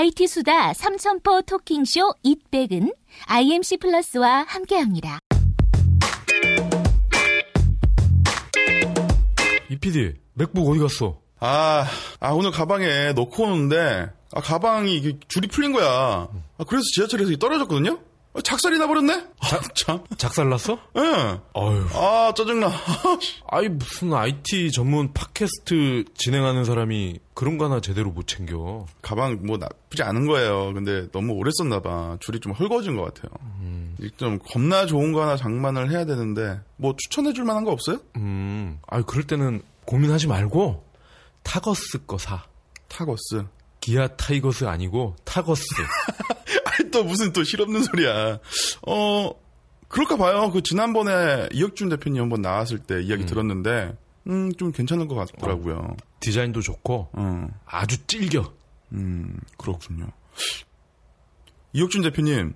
IT 수다 삼천포 토킹쇼 잇백은 IMC 플러스와 함께합니다. 이 PD, 맥북 어디 갔어? 아, 아 오늘 가방에 넣고 오는데 아 가방이 줄이 풀린 거야. 아, 그래서 지하철에서 떨어졌거든요. 아, 작살이 나버렸네. 아, 참. 작살났어? 예. 아유. 아 짜증나. 아이 무슨 IT 전문 팟캐스트 진행하는 사람이 그런 거 하나 제대로 못 챙겨. 가방 뭐 나쁘지 않은 거예요. 근데 너무 오래 썼나 봐. 줄이 좀 헐거워진 것 같아요. 이좀 겁나 좋은 거 하나 장만을 해야 되는데 뭐 추천해 줄 만한 거 없어요? 음. 아유 그럴 때는 고민하지 말고 타거스 거 사. 타거스. 기아 타이거스 아니고 타거스. 아이 또 무슨 또 실없는 소리야. 어 그럴까 봐요. 그 지난번에 이혁준 대표님 한번 나왔을 때 이야기 들었는데 음 좀 괜찮은 것 같더라고요. 디자인도 좋고 음, 아주 찔겨. 음 그렇군요. 이혁준 대표님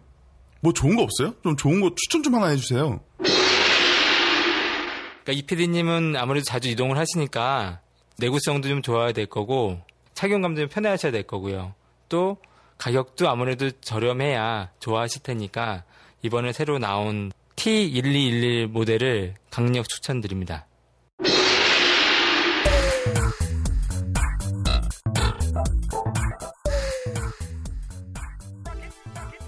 뭐 좋은 거 없어요? 좀 좋은 거 추천 좀 하나 해주세요. 그러니까 이 PD님은 아무래도 자주 이동을 하시니까 내구성도 좀 좋아야 될 거고 착용감도 좀 편해하셔야 될 거고요. 또 가격도 아무래도 저렴해야 좋아하실 테니까 이번에 새로 나온 T1211 모델을 강력 추천드립니다.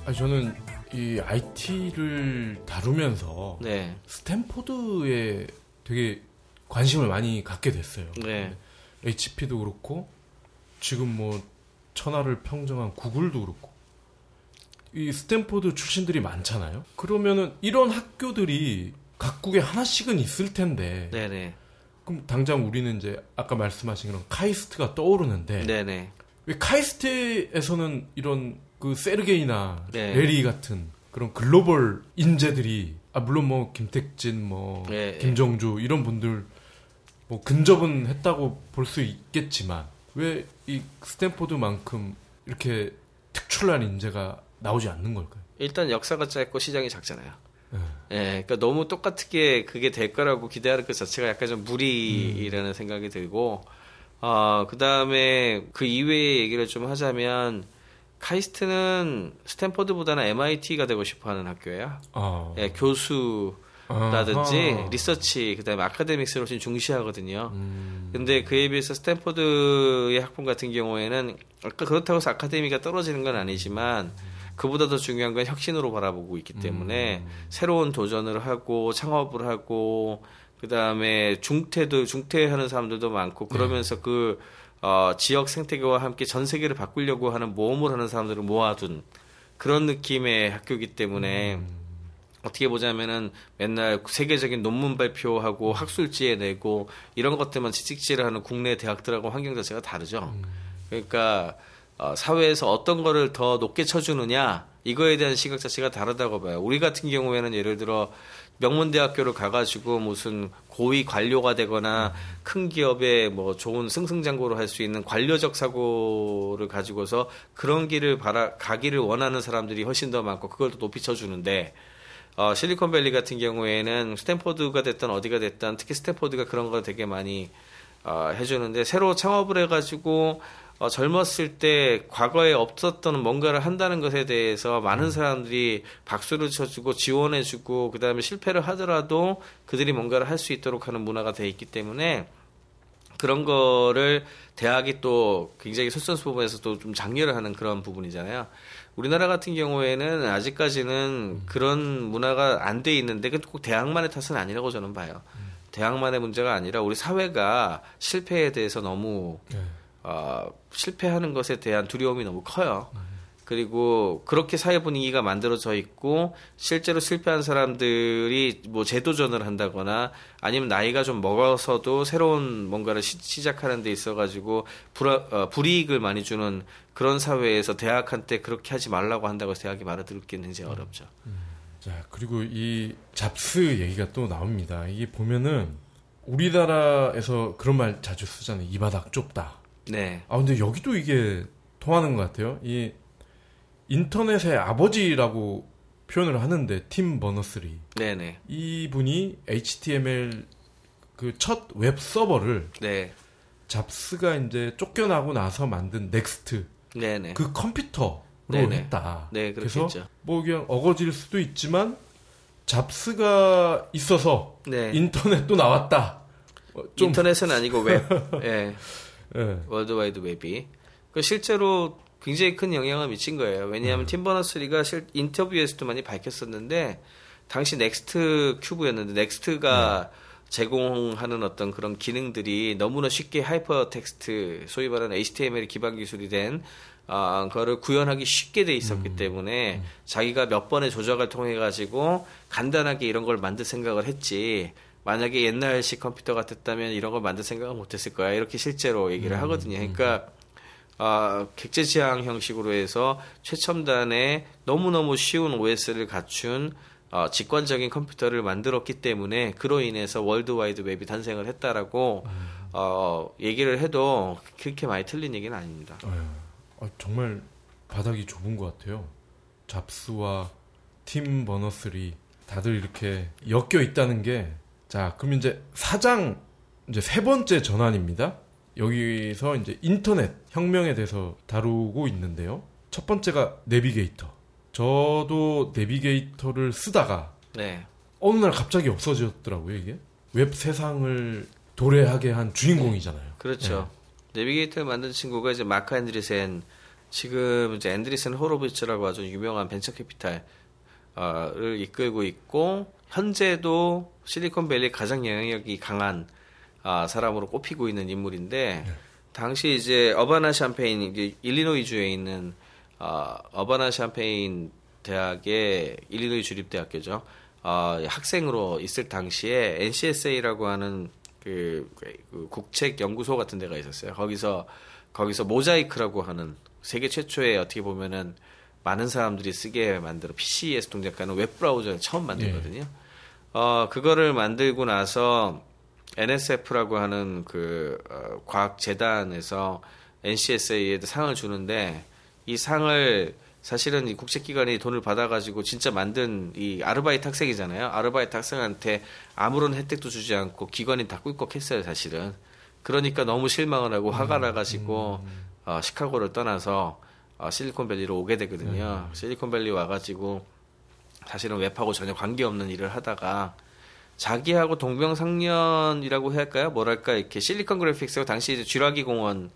아니 저는 이 IT를 다루면서 네. 스탠포드에 되게 관심을 많이 갖게 됐어요. 네. HP도 그렇고 지금 뭐 천하를 평정한 구글도 그렇고 이 스탠포드 출신들이 많잖아요. 그러면은 이런 학교들이 각국에 하나씩은 있을 텐데 네네. 그럼 당장 우리는 이제 아까 말씀하신 그런 카이스트가 떠오르는데 네네. 왜 카이스트에서는 이런 그 세르게이나 네. 레리 같은 그런 글로벌 인재들이 아 물론 뭐 김택진 뭐 네, 김정주 이런 분들 뭐 근접은 했다고 볼 수 있겠지만 왜 이 스탠포드만큼 이렇게 특출난 인재가 나오지 않는 걸까요? 일단 역사가 짧고 시장이 작잖아요. 네. 예, 그러니까 너무 똑같게 그게 될 거라고 기대하는 것 자체가 약간 좀 무리라는 생각이 들고, 어, 그 다음에 그 이외의 얘기를 좀 하자면, 카이스트는 스탠퍼드보다는 MIT가 되고 싶어 하는 학교예요. 아, 예, 교수, 라든지 아하. 리서치 그다음에 academics를 훨씬 중시하거든요. 음. 근데 그에 비해서 스탠포드의 학풍 같은 경우에는 아까 그렇다고 해서 아카데미가 떨어지는 건 아니지만 그보다 더 중요한 건 혁신으로 바라보고 있기 때문에 새로운 도전을 하고 창업을 하고 그다음에 중퇴도 중퇴하는 사람들도 많고 그러면서 그 어, 지역 생태계와 함께 전 세계를 바꾸려고 하는 모험을 하는 사람들을 모아둔 그런 느낌의 학교이기 때문에 어떻게 보자면은 맨날 세계적인 논문 발표하고 학술지에 내고 이런 것들만 채찍질을 하는 국내 대학들하고 환경 자체가 다르죠. 그러니까 어, 사회에서 어떤 거를 더 높게 쳐주느냐 이거에 대한 시각 자체가 다르다고 봐요. 우리 같은 경우에는 예를 들어 명문대학교를 가가지고 무슨 고위 관료가 되거나 큰 기업에 뭐 좋은 승승장구를 할수 있는 관료적 사고를 가지고서 그런 길을 바라 가기를 원하는 사람들이 훨씬 더 많고 그걸 더 높이 쳐주는데 어, 실리콘밸리 같은 경우에는 스탠포드가 됐든 어디가 됐든 특히 스탠포드가 그런 걸 되게 많이 어, 해주는데 새로 창업을 해가지고 어, 젊었을 때 과거에 없었던 뭔가를 한다는 것에 대해서 많은 사람들이 박수를 쳐주고 지원해주고 그 다음에 실패를 하더라도 그들이 뭔가를 할 수 있도록 하는 문화가 돼 있기 때문에 그런 거를 대학이 또 굉장히 솔선수범에서도 좀 장려를 하는 그런 부분이잖아요. 우리나라 같은 경우에는 아직까지는 그런 문화가 안 돼 있는데 그꼭 대학만의 탓은 아니라고 저는 봐요. 대학만의 문제가 아니라 우리 사회가 실패에 대해서 너무 네. 어, 실패하는 것에 대한 두려움이 너무 커요. 그리고 그렇게 사회 분위기가 만들어져 있고 실제로 실패한 사람들이 뭐 재도전을 한다거나 아니면 나이가 좀 먹어서도 새로운 뭔가를 시, 작하는데 있어가지고 불, 어, 불이익을 많이 주는 그런 사회에서 대학한테 그렇게 하지 말라고 한다고 대학이 듣기는 굉장히 어렵죠. 자, 그리고 이 잡스 얘기가 또 나옵니다. 이게 보면은 우리나라에서 그런 말 자주 쓰잖아요. 이 바닥 좁다. 네. 아, 근데 여기도 이게 통하는 것 같아요. 이 인터넷의 아버지라고 표현을 하는데 팀 버너스리 네네. 이분이 HTML 그 첫 웹 서버를 네. 잡스가 이제 쫓겨나고 나서 만든 넥스트 네네. 그 컴퓨터로 네네. 했다. 네, 그래서 그렇겠죠. 뭐 그냥 어거질 수도 있지만 잡스가 있어서 네. 인터넷도 나왔다. 어, 좀 인터넷은 아니고 웹. 예. 예. 월드와이드 웹이. 그 실제로 굉장히 큰 영향을 미친 거예요. 왜냐하면 팀 버너스리가 실 인터뷰에서도 많이 밝혔었는데 당시 넥스트 큐브였는데 넥스트가 제공하는 어떤 그런 기능들이 너무나 쉽게 하이퍼 텍스트 소위 말하는 HTML 기반 기술이 된 아, 그거를 구현하기 쉽게 돼 있었기 때문에 자기가 몇 번의 조작을 통해 가지고 간단하게 이런 걸 만들 생각을 했지. 만약에 옛날식 컴퓨터 같았다면 이런 걸 만들 생각을 못 했을 거야. 이렇게 실제로 얘기를 하거든요. 그러니까 아, 객체 지향 형식으로 해서 최첨단의 너무너무 쉬운 OS를 갖춘 어, 직관적인 컴퓨터를 만들었기 때문에 그로 인해서 월드와이드 웹이 탄생을 했다라고 어, 얘기를 해도 그렇게 많이 틀린 얘기는 아닙니다. 아, 정말 바닥이 좁은 것 같아요. 잡스와 팀 버너스리 다들 이렇게 엮여 있다는 게 자, 그럼 이제 사장 이제 세 번째 전환입니다. 여기서 이제 인터넷 혁명에 대해서 다루고 있는데요. 첫 번째가 내비게이터. 저도 내비게이터를 쓰다가 네. 어느 날 갑자기 없어졌더라고요, 이게. 웹 세상을 도래하게 한 주인공이잖아요. 그렇죠. 내비게이터를 만든 친구가 이제 마크 앤드리센 지금 이제 앤드리센 호로비츠라고 아주 유명한 벤처 캐피탈을 이끌고 있고 현재도 실리콘밸리 가장 영향력이 강한 아, 사람으로 꼽히고 있는 인물인데 당시 이제 어바나 샴페인 이게 일리노이주에 있는 아, 어바나 샴페인 대학의 일리노이 주립대학교죠. 아, 학생으로 있을 당시에 NCSA라고 하는 그, 그 국책 연구소 같은 데가 있었어요. 거기서 거기서 모자이크라고 하는 세계 최초의 어떻게 보면은 많은 사람들이 쓰게 만들어 PC에서 동작하는 웹 브라우저를 처음 만들거든요. 어 그거를 만들고 나서 NSF라고 하는 그 어, 과학 재단에서 NCSA에 상을 주는데 이 상을 사실은 이 국제기관이 돈을 받아가지고 진짜 만든 이 아르바이트 학생이잖아요. 아르바이트 학생한테 아무런 혜택도 주지 않고 기관이 다 꿀꺽했어요, 사실은. 그러니까 너무 실망을 하고 화가 나가지고 어, 시카고를 떠나서 어, 실리콘밸리로 오게 되거든요. 실리콘밸리 와가지고 사실은 웹하고 전혀 관계없는 일을 하다가 자기하고 동병상련이라고 해야 할까요? 뭐랄까 이렇게 실리콘 그래픽스가 당시 이제 쥐라기 공원을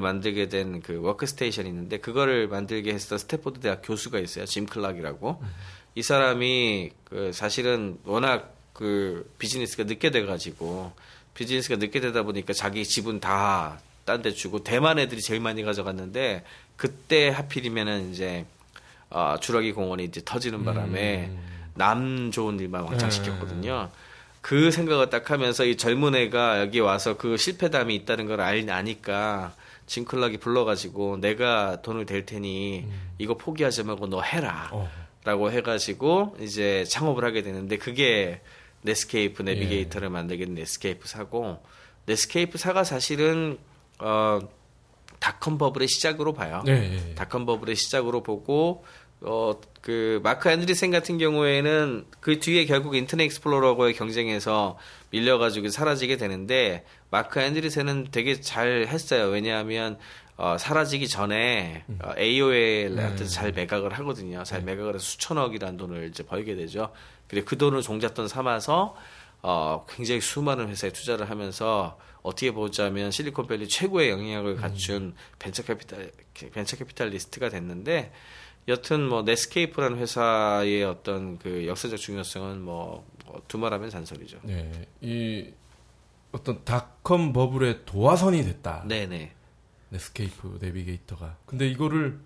만들게 된 그 워크스테이션이 있는데 그거를 만들게 했던 스탠포드 대학 교수가 있어요. 짐 클락이라고. 이 사람이 그 사실은 워낙 그 비즈니스가 늦게 돼 가지고 비즈니스가 늦게 되다 보니까 자기 지분 다 딴 데 주고 대만 애들이 제일 많이 가져갔는데 그때 하필이면은 이제 어, 주라기 공원이 이제 터지는 바람에 남 좋은 일만 왕창 시켰거든요. 그 생각을 딱 하면서 이 젊은 애가 여기 와서 그 실패담이 있다는 걸 알, 아니까 짐 클락이 불러가지고 내가 돈을 댈 테니 이거 포기하지 말고 너 해라. 어. 라고 해가지고 이제 창업을 하게 되는데 그게 넷스케이프 내비게이터를 만들게 된 넷스케이프 사고 넷스케이프 사가 사실은 어 닷컴 버블의 시작으로 봐요. 네, 네. 닷컴 버블의 시작으로 보고 어 그 마크 앤드리센 같은 경우에는 그 뒤에 결국 인터넷 익스플로러하고의 경쟁에서 밀려가지고 사라지게 되는데 마크 앤드리센은 되게 잘 했어요. 왜냐하면 어, 사라지기 전에 어, AOL한테 잘 매각을 하거든요. 잘 매각을 해서 수천억이라는 돈을 이제 벌게 되죠. 그리고 그 돈을 종잣돈 삼아서 어, 굉장히 수많은 회사에 투자를 하면서 어떻게 보자면 실리콘밸리 최고의 영향력을 갖춘 벤처 캐피탈 벤처 캐피탈리스트가 됐는데 여튼 뭐 넷스케이프라는 회사의 어떤 그 역사적 중요성은 뭐, 뭐 두말하면 잔소리죠. 네. 이 어떤 닷컴 버블의 도화선이 됐다. 네네. 넷스케이프 내비게이터가. 근데 이거를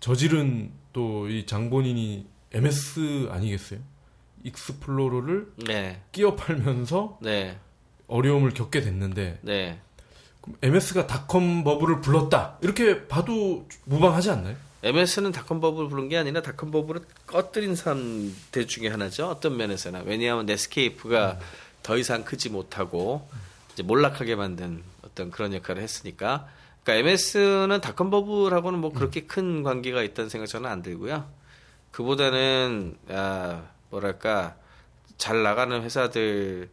저지른 또 이 장본인이 MS 아니겠어요? 익스플로러를 네. 끼워 팔면서 네. 어려움을 겪게 됐는데 네. 그럼 MS가 닷컴 버블을 불렀다. 이렇게 봐도 무방하지 않나요? MS는 닷컴 버블을 부른 게 아니라 닷컴 버블을 꺼뜨린 사람들 중에 하나죠. 어떤 면에서나. 왜냐하면 넷스케이프가 더 이상 크지 못하고 이제 몰락하게 만든 어떤 그런 역할을 했으니까. 그러니까 MS는 닷컴 버블하고는 뭐 그렇게 큰 관계가 있다는 생각 저는 안 들고요. 그보다는 아, 뭐랄까 잘 나가는 회사들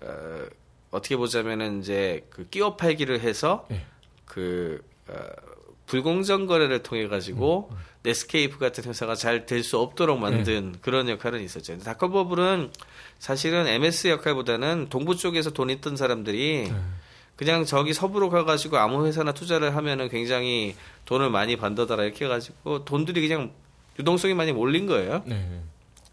어, 어떻게 보자면은 이제 그 끼워 팔기를 해서 예. 그 어, 불공정 거래를 통해 가지고 넷스케이프 같은 회사가 잘 될 수 없도록 만든 그런 역할은 있었죠. 닷컴버블은 사실은 MS 역할보다는 동부 쪽에서 돈 있던 사람들이 그냥 저기 서부로 가가지고 아무 회사나 투자를 하면은 굉장히 돈을 많이 번다더라 이렇게 해가지고 돈들이 그냥 유동성이 많이 몰린 거예요. 네.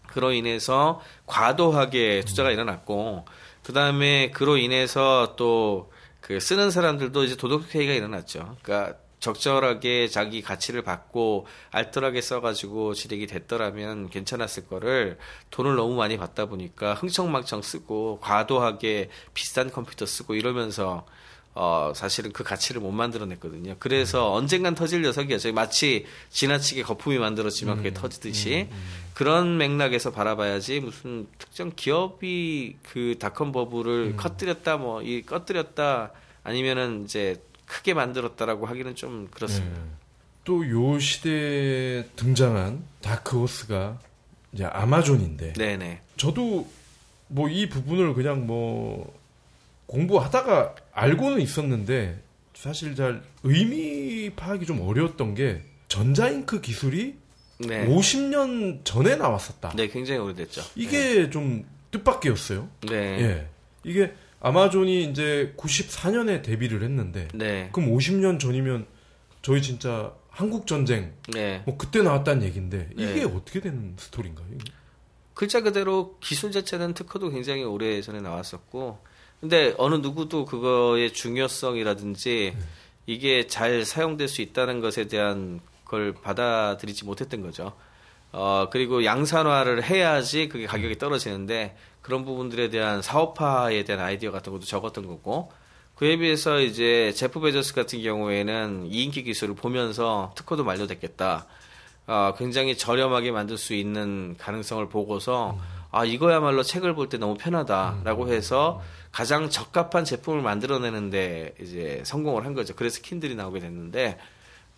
그로 인해서 과도하게 투자가 일어났고 그 다음에 그로 인해서 또 그 쓰는 사람들도 이제 도덕 회의가 일어났죠. 그러니까 적절하게 자기 가치를 받고 알뜰하게 써가지고 진행이 됐더라면 괜찮았을 거를 돈을 너무 많이 받다 보니까 흥청망청 쓰고 과도하게 비싼 컴퓨터 쓰고 이러면서 어 사실은 그 가치를 못 만들어냈거든요. 그래서 언젠간 터질 녀석이었죠. 마치 지나치게 거품이 만들어지면 그게 터지듯이. 그런 맥락에서 바라봐야지 무슨 특정 기업이 그 닷컴 버블을 커뜨렸다 뭐이 꺼뜨렸다 아니면은 이제 크게 만들었다라고 하기는 좀 그렇습니다. 네. 또요 시대에 등장한 다크호스가 이제 아마존인데 네네. 저도 뭐 이 부분을 그냥 뭐 공부하다가 알고는 있었는데 사실 잘 의미 파악이 좀 어려웠던 게 전자잉크 기술이 네. 50년 전에 나왔었다. 네, 굉장히 오래됐죠. 이게 좀 뜻밖이었어요. 네. 예. 이게 아마존이 이제 94년에 데뷔를 했는데 네. 그럼 50년 전이면 저희 진짜 한국 전쟁 네. 뭐 그때 나왔다는 얘기인데 이게 네. 어떻게 되는 스토리인가요? 글자 그대로 기술 자체는 특허도 굉장히 오래 전에 나왔었고, 근데 어느 누구도 그거의 중요성이라든지 이게 잘 사용될 수 있다는 것에 대한 걸 받아들이지 못했던 거죠. 어, 그리고 양산화를 해야지 그게 가격이 떨어지는데 그런 부분들에 대한 사업화에 대한 아이디어 같은 것도 적었던 거고, 그에 비해서 이제 제프 베조스 같은 경우에는 E Ink 기술을 보면서 특허도 만료됐겠다. 어, 굉장히 저렴하게 만들 수 있는 가능성을 보고서 아 이거야말로 책을 볼 때 너무 편하다라고 해서 가장 적합한 제품을 만들어내는데 이제 성공을 한 거죠. 그래서 킨들이 나오게 됐는데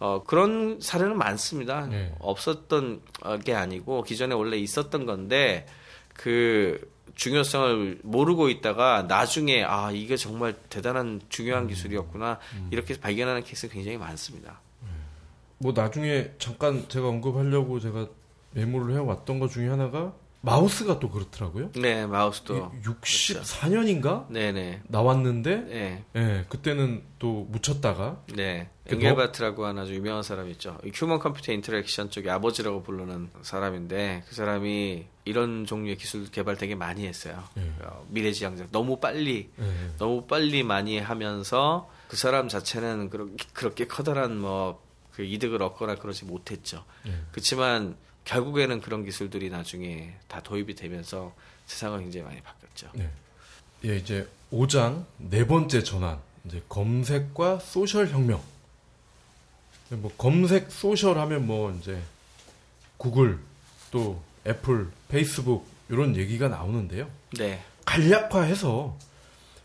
어, 그런 사례는 많습니다. 네. 없었던 어, 게 아니고 기존에 원래 있었던 건데 그 중요성을 모르고 있다가 나중에 아 이게 정말 대단한 중요한 기술이었구나 이렇게 발견하는 케이스가 굉장히 많습니다. 뭐 나중에 잠깐 제가 언급하려고 제가 메모를 해왔던 것 중에 하나가 마우스가 또 그렇더라고요. 네 마우스도 64년인가 네네 나왔는데 네. 예, 그때는 또 묻혔다가 네. 그 엥겔바트라고 하는 아주 유명한 사람 있죠. 이 human computer interaction 쪽의 아버지라고 부르는 사람인데 그 사람이 이런 종류의 기술 개발 되게 많이 했어요. 예. 어, 미래지향적 너무 빨리 예, 너무 빨리 많이 하면서 그 사람 자체는 그렇게, 그렇게 커다란 뭐 그 이득을 얻거나 그러지 못했죠. 예. 그렇지만 결국에는 그런 기술들이 나중에 다 도입이 되면서 세상은 굉장히 많이 바뀌었죠. 네. 예, 이제 5장 네 번째 전환. 이제 검색과 소셜 혁명. 뭐 검색 소셜 하면 뭐 이제 구글 또 애플, 페이스북 이런 얘기가 나오는데요. 네. 간략화해서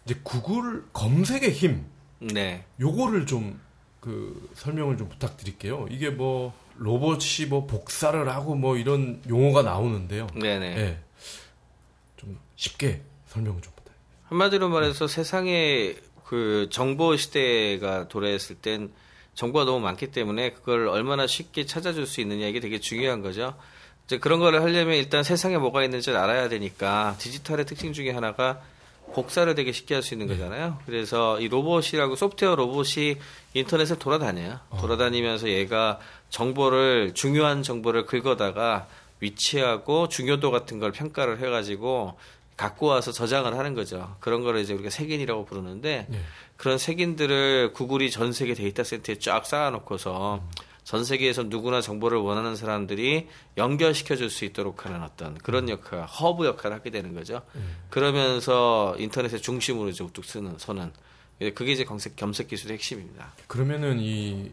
이제 구글 검색의 힘 네. 요거를 좀 그 설명을 좀 부탁드릴게요. 이게 뭐 로봇이 뭐 복사를 하고 뭐 이런 용어가 나오는데요. 네네. 예. 좀 쉽게 설명을 좀 부탁드립니다. 한마디로 말해서 세상에 그 정보 시대가 도래했을 땐 정보가 너무 많기 때문에 그걸 얼마나 쉽게 찾아줄 수 있느냐 이게 되게 중요한 거죠. 이제 그런 거를 하려면 일단 세상에 뭐가 있는지를 알아야 되니까 디지털의 특징 중에 하나가 복사를 되게 쉽게 할 수 있는 거잖아요. 그래서 이 로봇이라고 소프트웨어 로봇이 인터넷에 돌아다녀요. 돌아다니면서 얘가 정보를 중요한 정보를 긁어다가 위치하고 중요도 같은 걸 평가를 해가지고 갖고 와서 저장을 하는 거죠. 그런 거를 이제 우리가 색인이라고 부르는데 네. 그런 색인들을 구글이 전 세계 데이터 센터에 쫙 쌓아놓고서 전 세계에서 누구나 정보를 원하는 사람들이 연결시켜 줄 수 있도록 하는 어떤 그런 역할, 허브 역할을 하게 되는 거죠. 그러면서 인터넷의 중심으로 이제 우뚝 쓰는 서는 예, 그게 이제 검색, 검색 기술의 핵심입니다. 그러면은 이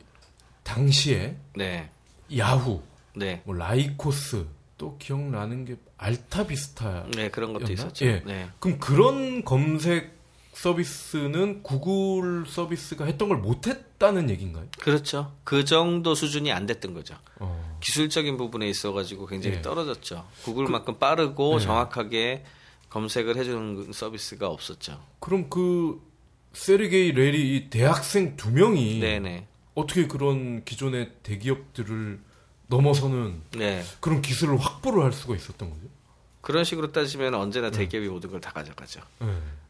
당시에 네, 야후, 네, 뭐 라이코스 또 기억나는 게 알타비스타. 네 그런 것도? 있었죠. 예. 네, 그럼 그런 검색 서비스는 구글 서비스가 했던 걸 못했다는 얘기인가요? 그렇죠. 그 정도 수준이 안 됐던 거죠. 어. 기술적인 부분에 있어가지고 굉장히 예. 떨어졌죠. 구글만큼 빠르고 네. 정확하게 검색을 해주는 서비스가 없었죠. 그럼 그 세르게이 레리 이 대학생 두 명이 네네. 어떻게 그런 기존의 대기업들을 넘어서는 네. 그런 기술을 확보를 할 수가 있었던 거죠? 그런 식으로 따지면 언제나 대기업이 모든 걸 다 가져가죠. 네.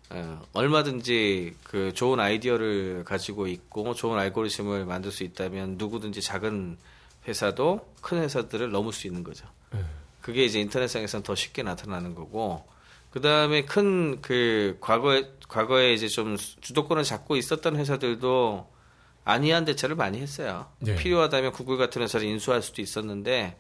어, 얼마든지 그 좋은 아이디어를 가지고 있고 좋은 알고리즘을 만들 수 있다면 누구든지 작은 회사도 큰 회사들을 넘을 수 있는 거죠. 네. 그게 이제 인터넷상에서는 더 쉽게 나타나는 거고 그 다음에 큰 그 과거에 과거에 이제 좀 주도권을 잡고 있었던 회사들도 안이한 대처를 많이 했어요. 네. 필요하다면 구글 같은 회사를 인수할 수도 있었는데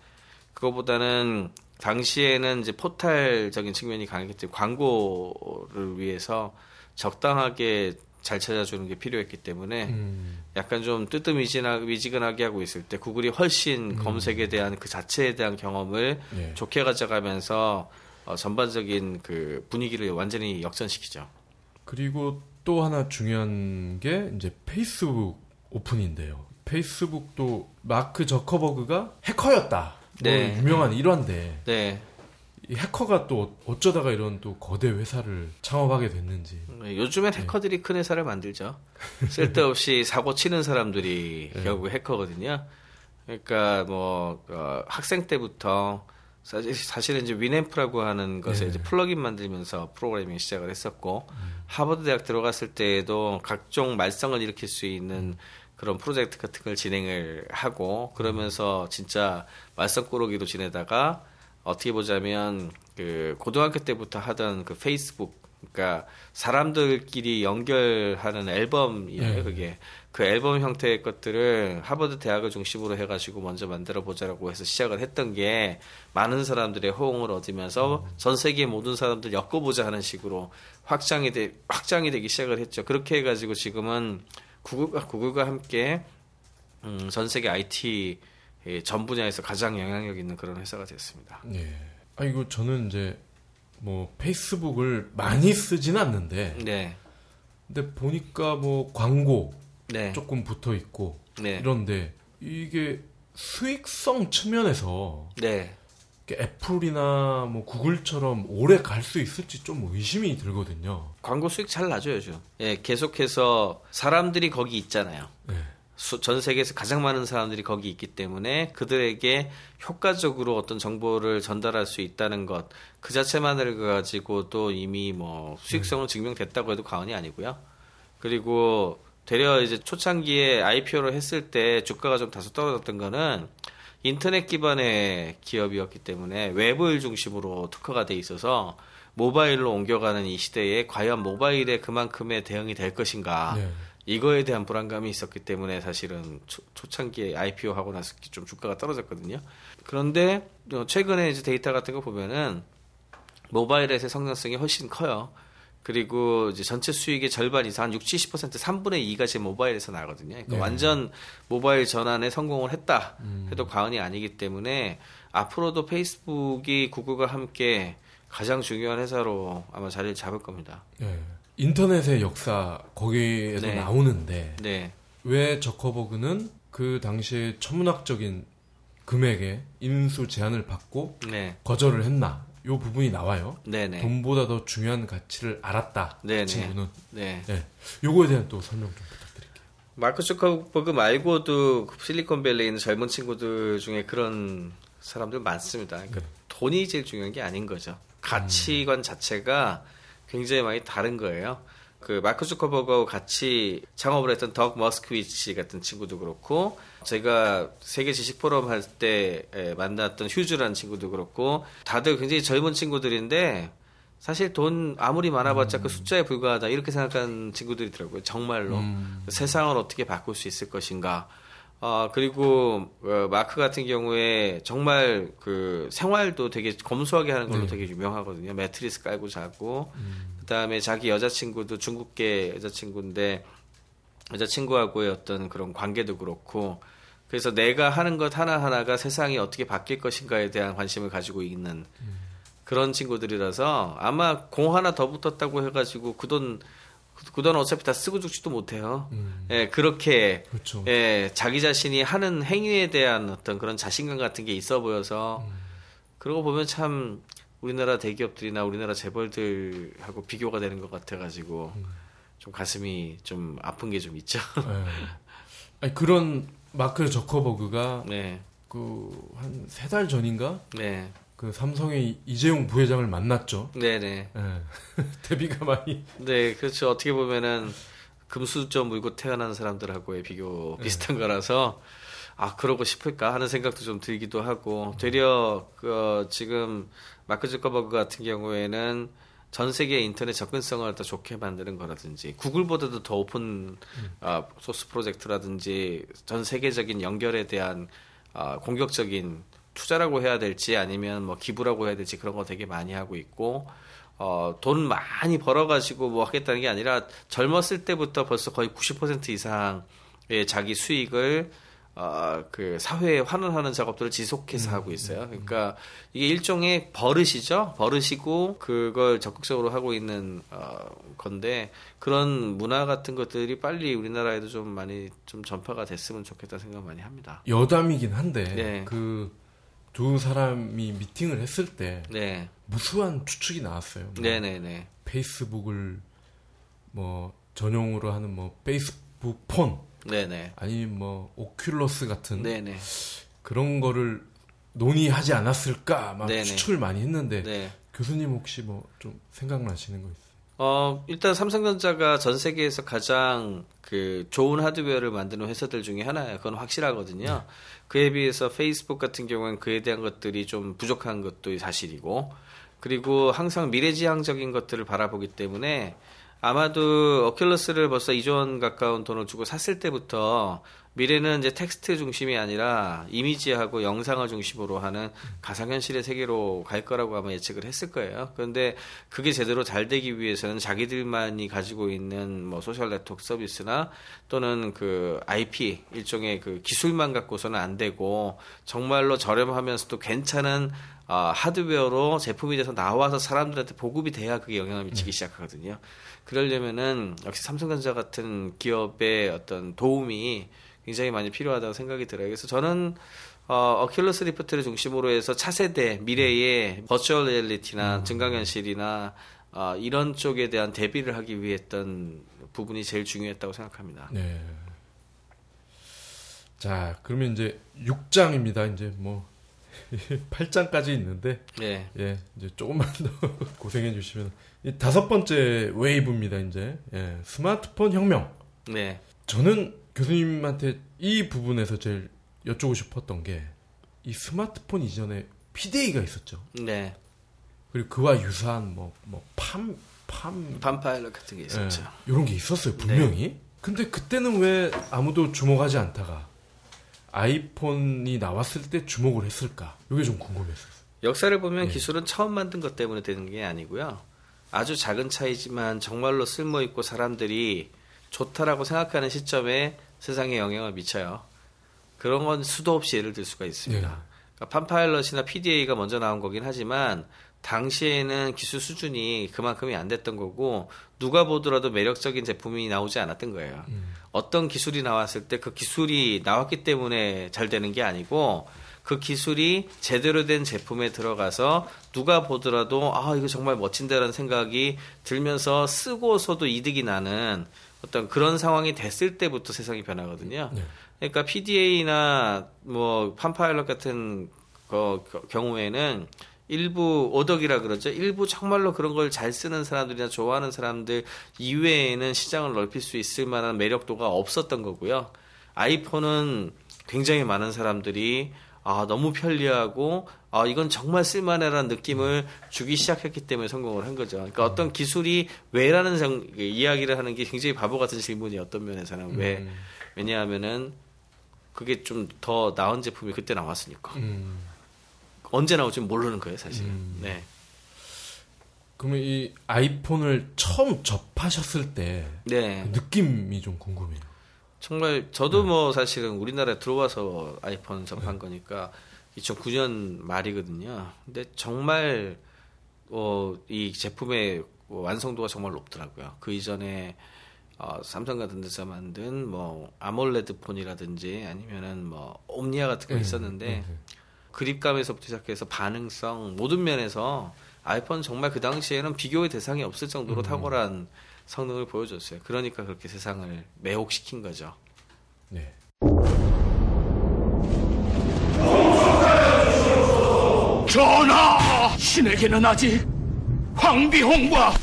그거보다는 당시에는 이제 포탈적인 측면이 강했기 때문에 광고를 위해서 적당하게 잘 찾아주는 게 필요했기 때문에 음. 약간 좀 뜨뜻미지근하게 하고 있을 때 구글이 훨씬 음. 검색에 대한 그 자체에 대한 경험을 네. 좋게 가져가면서 어, 전반적인 그 분위기를 완전히 역전시키죠. 그리고 또 하나 중요한 게 이제 페이스북 오픈인데요. 페이스북도 마크 저커버그가 해커였다. 뭐 네. 유명한 일환데 네. 이 해커가 또 어쩌다가 이런 또 거대 회사를 창업하게 됐는지. 네, 요즘엔 해커들이 큰 회사를 만들죠. 쓸데없이 사고 치는 사람들이 네. 결국 해커거든요. 그러니까 뭐 어, 학생 때부터 사실 사실은 이제 위앰프라고 하는 것에 네. 이제 플러긴 만들면서 프로그래밍 시작을 했었고 하버드 대학 들어갔을 때에도 각종 말썽을 일으킬 수 있는 그런 프로젝트 같은 걸 진행을 하고 그러면서 진짜 말썽꾸러기로 지내다가 어떻게 보자면 그 고등학교 때부터 하던 그 페이스북 그러니까 사람들끼리 연결하는 앨범이에요 네. 그게 그 앨범 형태의 것들을 하버드 대학을 중심으로 해가지고 먼저 만들어 보자라고 해서 시작을 했던 게 많은 사람들의 호응을 얻으면서 전 세계 모든 사람들 엮어보자 하는 식으로 확장이 되 확장이 되기 시작을 했죠 그렇게 해가지고 지금은 구글과 구글과 함께 음, 전 세계 IT 전 분야에서 가장 영향력 있는 그런 회사가 됐습니다. 네. 아 이거 저는 이제 뭐 페이스북을 많이 쓰진 않는데 네, 근데 보니까 뭐 광고 네, 조금 붙어 있고 네, 이런데 이게 수익성 측면에서 네. 애플이나 뭐 구글처럼 오래 갈 수 있을지 좀 의심이 들거든요. 광고 수익 잘 나죠 요즘. 예, 계속해서 사람들이 거기 있잖아요. 네. 수- 전 세계에서 가장 많은 사람들이 거기 있기 때문에 그들에게 효과적으로 어떤 정보를 전달할 수 있다는 것 그 자체만을 가지고도 이미 뭐 수익성은 증명됐다고 해도 과언이 아니고요. 그리고 되려 이제 초창기에 IPO를 했을 때 주가가 좀 다소 떨어졌던 거는 인터넷 기반의 기업이었기 때문에 웹을 중심으로 특화가 돼 있어서 모바일로 옮겨가는 이 시대에 과연 모바일에 그만큼의 대응이 될 것인가 네. 이거에 대한 불안감이 있었기 때문에 사실은 초, 초창기에 IPO 하고 나서 좀 주가가 떨어졌거든요. 그런데 어, 최근에 이제 데이터 같은 거 보면은 모바일에서의 성장성이 훨씬 커요. 그리고 이제 전체 수익의 절반 이상 한 60, 70% 3분의 2가 지금 모바일에서 나거든요. 그러니까 네. 완전 모바일 전환에 성공을 했다 해도 과언이 아니기 때문에 앞으로도 페이스북이 구글과 함께 가장 중요한 회사로 아마 자리를 잡을 겁니다. 네. 인터넷의 역사 거기에도 네. 나오는데 네. 왜 저커버그는 그 당시에 천문학적인 금액의 인수 제한을 받고 네. 거절을 했나? 요 부분이 나와요. 네네. 돈보다 더 중요한 가치를 알았다. 네네. 그 친구는. 네. 네. 요거에 대한 또 설명 좀 부탁드릴게요. 마크 주커버그 말고도 실리콘밸리에 있는 젊은 친구들 중에 그런 사람들 많습니다. 그러니까 돈이 제일 중요한 게 아닌 거죠. 가치관 자체가 굉장히 많이 다른 거예요. 그 마크 주커버그하고 같이 창업을 했던 덕 머스크위치 같은 친구도 그렇고 제가 세계 지식 포럼 할 때 만났던 휴즈라는 친구도 그렇고 다들 굉장히 젊은 친구들인데 사실 돈 아무리 많아봤자 그 숫자에 불과하다 이렇게 생각하는 친구들이더라고요. 정말로 음. 세상을 어떻게 바꿀 수 있을 것인가. 아 그리고 어, 마크 같은 경우에 정말 그 생활도 되게 검소하게 하는 걸로 네. 되게 유명하거든요. 매트리스 깔고 자고 그다음에 자기 여자친구도 중국계 여자친구인데 여자친구하고의 어떤 그런 관계도 그렇고 그래서 내가 하는 것 하나하나가 세상이 어떻게 바뀔 것인가에 대한 관심을 가지고 있는 그런 친구들이라서 아마 공 하나 더 붙었다고 해가지고 그 돈 그돈 어차피 다 쓰고 죽지도 못해요. 음. 예, 그렇게 그렇죠. 예, 자기 자신이 하는 행위에 대한 어떤 그런 자신감 같은 게 있어 보여서 그러고 보면 참 우리나라 대기업들이나 우리나라 재벌들하고 비교가 되는 것 같아가지고 좀 가슴이 좀 아픈 게 좀 있죠. 네. 아니 그런 마크 저커버그가 네, 그한 세 달 전인가 네, 그 삼성의 이재용 부회장을 만났죠. 네, 네. 예. 데뷔가 많이 네, 그렇죠. 어떻게 보면은 금수저 물고 태어난 사람들하고의 비교 비슷한 거라서 아 그러고 싶을까 하는 생각도 좀 들기도 하고 되려 그 어, 지금 마크 zu커버그 같은 경우에는 전 세계 인터넷 접근성을 더 좋게 만드는 거라든지 구글보다도 더 오픈 아, 소스 프로젝트라든지 전 세계적인 연결에 대한 아, 공격적인 투자라고 해야 될지 아니면 뭐 기부라고 해야 될지 그런 거 되게 많이 하고 있고 어, 돈 많이 벌어가지고 뭐 하겠다는 게 아니라 젊었을 때부터 벌써 거의 90% 이상의 자기 수익을 어, 그 사회에 환원하는 작업들을 지속해서 하고 있어요. 그러니까 이게 일종의 버릇이죠. 버릇이고 그걸 적극적으로 하고 있는 어, 건데 그런 문화 같은 것들이 빨리 우리나라에도 좀 많이 좀 전파가 됐으면 좋겠다 생각 많이 합니다. 여담이긴 한데 네. 그 두 사람이 미팅을 했을 때 네, 무수한 추측이 나왔어요. 뭐 네, 네, 네, 페이스북을 뭐 전용으로 하는 뭐 페이스북 폰 네, 네, 아니면 뭐 오큘러스 같은 네, 네, 그런 거를 논의하지 않았을까 막 네네. 추측을 많이 했는데 네. 교수님 혹시 뭐 좀 생각나시는 거 있어요? 어, 일단 삼성전자가 전 세계에서 가장 그 좋은 하드웨어를 만드는 회사들 중에 하나예요. 그건 확실하거든요. 그에 비해서 페이스북 같은 경우는 그에 대한 것들이 좀 부족한 것도 사실이고, 그리고 항상 미래지향적인 것들을 바라보기 때문에 아마도 어큘러스를 벌써 2조 원 가까운 돈을 주고 샀을 때부터 미래는 이제 텍스트 중심이 아니라 이미지하고 영상을 중심으로 하는 가상현실의 세계로 갈 거라고 아마 예측을 했을 거예요. 그런데 그게 제대로 잘 되기 위해서는 자기들만이 가지고 있는 뭐 소셜 네트워크 서비스나 또는 그 IP 일종의 그 기술만 갖고서는 안 되고 정말로 저렴하면서도 괜찮은 아, 하드웨어로 제품이 돼서 나와서 사람들한테 보급이 돼야 그게 영향을 미치기 시작하거든요. 그러려면은 역시 삼성전자 같은 기업의 어떤 도움이 굉장히 많이 필요하다고 생각이 들어요. 그래서 저는 어, 오큘러스 리프트를 중심으로 해서 차세대 미래의 virtual reality나 증강현실이나 어, 이런 쪽에 대한 대비를 하기 위해 했던 부분이 제일 중요했다고 생각합니다. 네. 자, 그러면 이제 6장입니다. 이제 뭐 8장까지 있는데 네. 예, 이제 조금만 더 고생해 주시면 이 다섯 번째 웨이브입니다. 이제 예, 스마트폰 혁명. 네. 저는 교수님한테 이 부분에서 제일 여쭈고 싶었던 게 이 스마트폰 이전에 PDA가 있었죠. 네. 그리고 그와 유사한 뭐 뭐 팜팜 반파일럿 같은 게 있었죠. 이런 게 있었어요 분명히. 근데 그때는 왜 아무도 주목하지 않다가 아이폰이 나왔을 때 주목을 했을까? 이게 좀 궁금했어요. 역사를 보면 예. 기술은 처음 만든 것 때문에 되는 게 아니고요. 아주 작은 차이지만 정말로 쓸모 있고 사람들이 좋다라고 생각하는 시점에 세상에 영향을 미쳐요. 그런 건 수도 없이 예를 들 수가 있습니다. 예. 그러니까 판파일럿이나 PDA가 먼저 나온 거긴 하지만 당시에는 기술 수준이 그만큼이 안 됐던 거고 누가 보더라도 매력적인 제품이 나오지 않았던 거예요. 어떤 기술이 나왔을 때 그 기술이 나왔기 때문에 잘 되는 게 아니고 그 기술이 제대로 된 제품에 들어가서 누가 보더라도 아 이거 정말 멋진다라는 생각이 들면서 쓰고서도 이득이 나는 어떤 그런 상황이 됐을 때부터 세상이 변하거든요. 네. 그러니까 PDA나 뭐 판파일럿 같은 거 겨- 경우에는 일부 오덕이라 그러죠. 일부 정말로 그런 걸 잘 쓰는 사람들이나 좋아하는 사람들 이외에는 시장을 넓힐 수 있을 만한 매력도가 없었던 거고요. 아이폰은 굉장히 많은 사람들이 아 너무 편리하고 아 이건 정말 쓸만해라는 느낌을 주기 시작했기 때문에 성공을 한 거죠. 그러니까 어떤 기술이 왜라는 정- 그 이야기를 하는 게 굉장히 바보 같은 질문이 어떤 면에서는 왜 음. 왜냐하면은 그게 좀 더 나은 제품이 그때 나왔으니까 음. 언제 나올지 모르는 거예요 사실. 음. 네. 그러면 이 아이폰을 처음 접하셨을 때 네. 그 느낌이 좀 궁금해요. 정말 저도 뭐 사실은 우리나라에 들어와서 아이폰 접한 거니까 2009년 말이거든요. 근데 정말 어, 이 제품의 완성도가 정말 높더라고요. 그 이전에 어, 삼성 같은 데서 만든 뭐 아몰레드 폰이라든지 아니면은 뭐 옴니아 같은 거 네, 있었는데 네, 네. 그립감에서부터 시작해서 반응성 모든 면에서 아이폰 정말 그 당시에는 비교의 대상이 없을 정도로 음. 탁월한 성능을 보여줬어요. 그러니까 그렇게 세상을 매혹시킨 거죠. 네. 전하! 신에게는 아직 황비홍과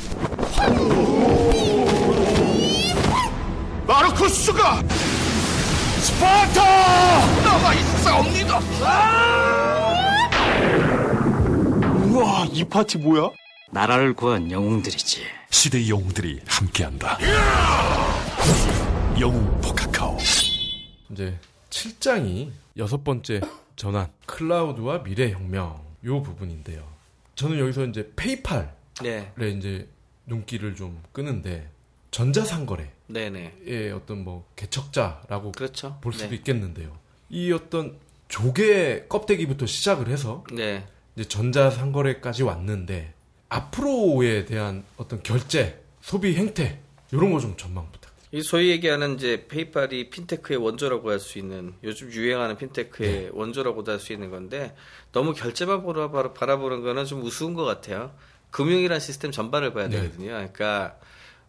마르쿠스가 스파르타 나가 있사옵니다. 우와, 이 파티 뭐야? 나라를 구한 영웅들이지. 시대의 영웅들이 함께한다. 영웅 포카카오. 이제 7장이 여섯 번째 전환 클라우드와 미래 혁명 요 부분인데요. 저는 여기서 이제 페이팔에 네, 이제 눈길을 좀 끄는데 전자상거래의 네네. 어떤 뭐 개척자라고 그렇죠. 볼 수도 네. 있겠는데요. 이 어떤 조개 껍데기부터 시작을 해서 네. 이제 전자상거래까지 왔는데 앞으로에 대한 어떤 결제, 소비 행태 이런 거 좀 전망 부탁드립니다. 이 소위 얘기하는 이제 페이팔이 핀테크의 원조라고 할 수 있는 요즘 유행하는 핀테크의 네. 원조라고도 할 수 있는 건데 너무 결제만 보라, 바라- 바라보는 거는 좀 우스운 것 같아요. 금융이란 시스템 전반을 봐야 네. 되거든요. 그러니까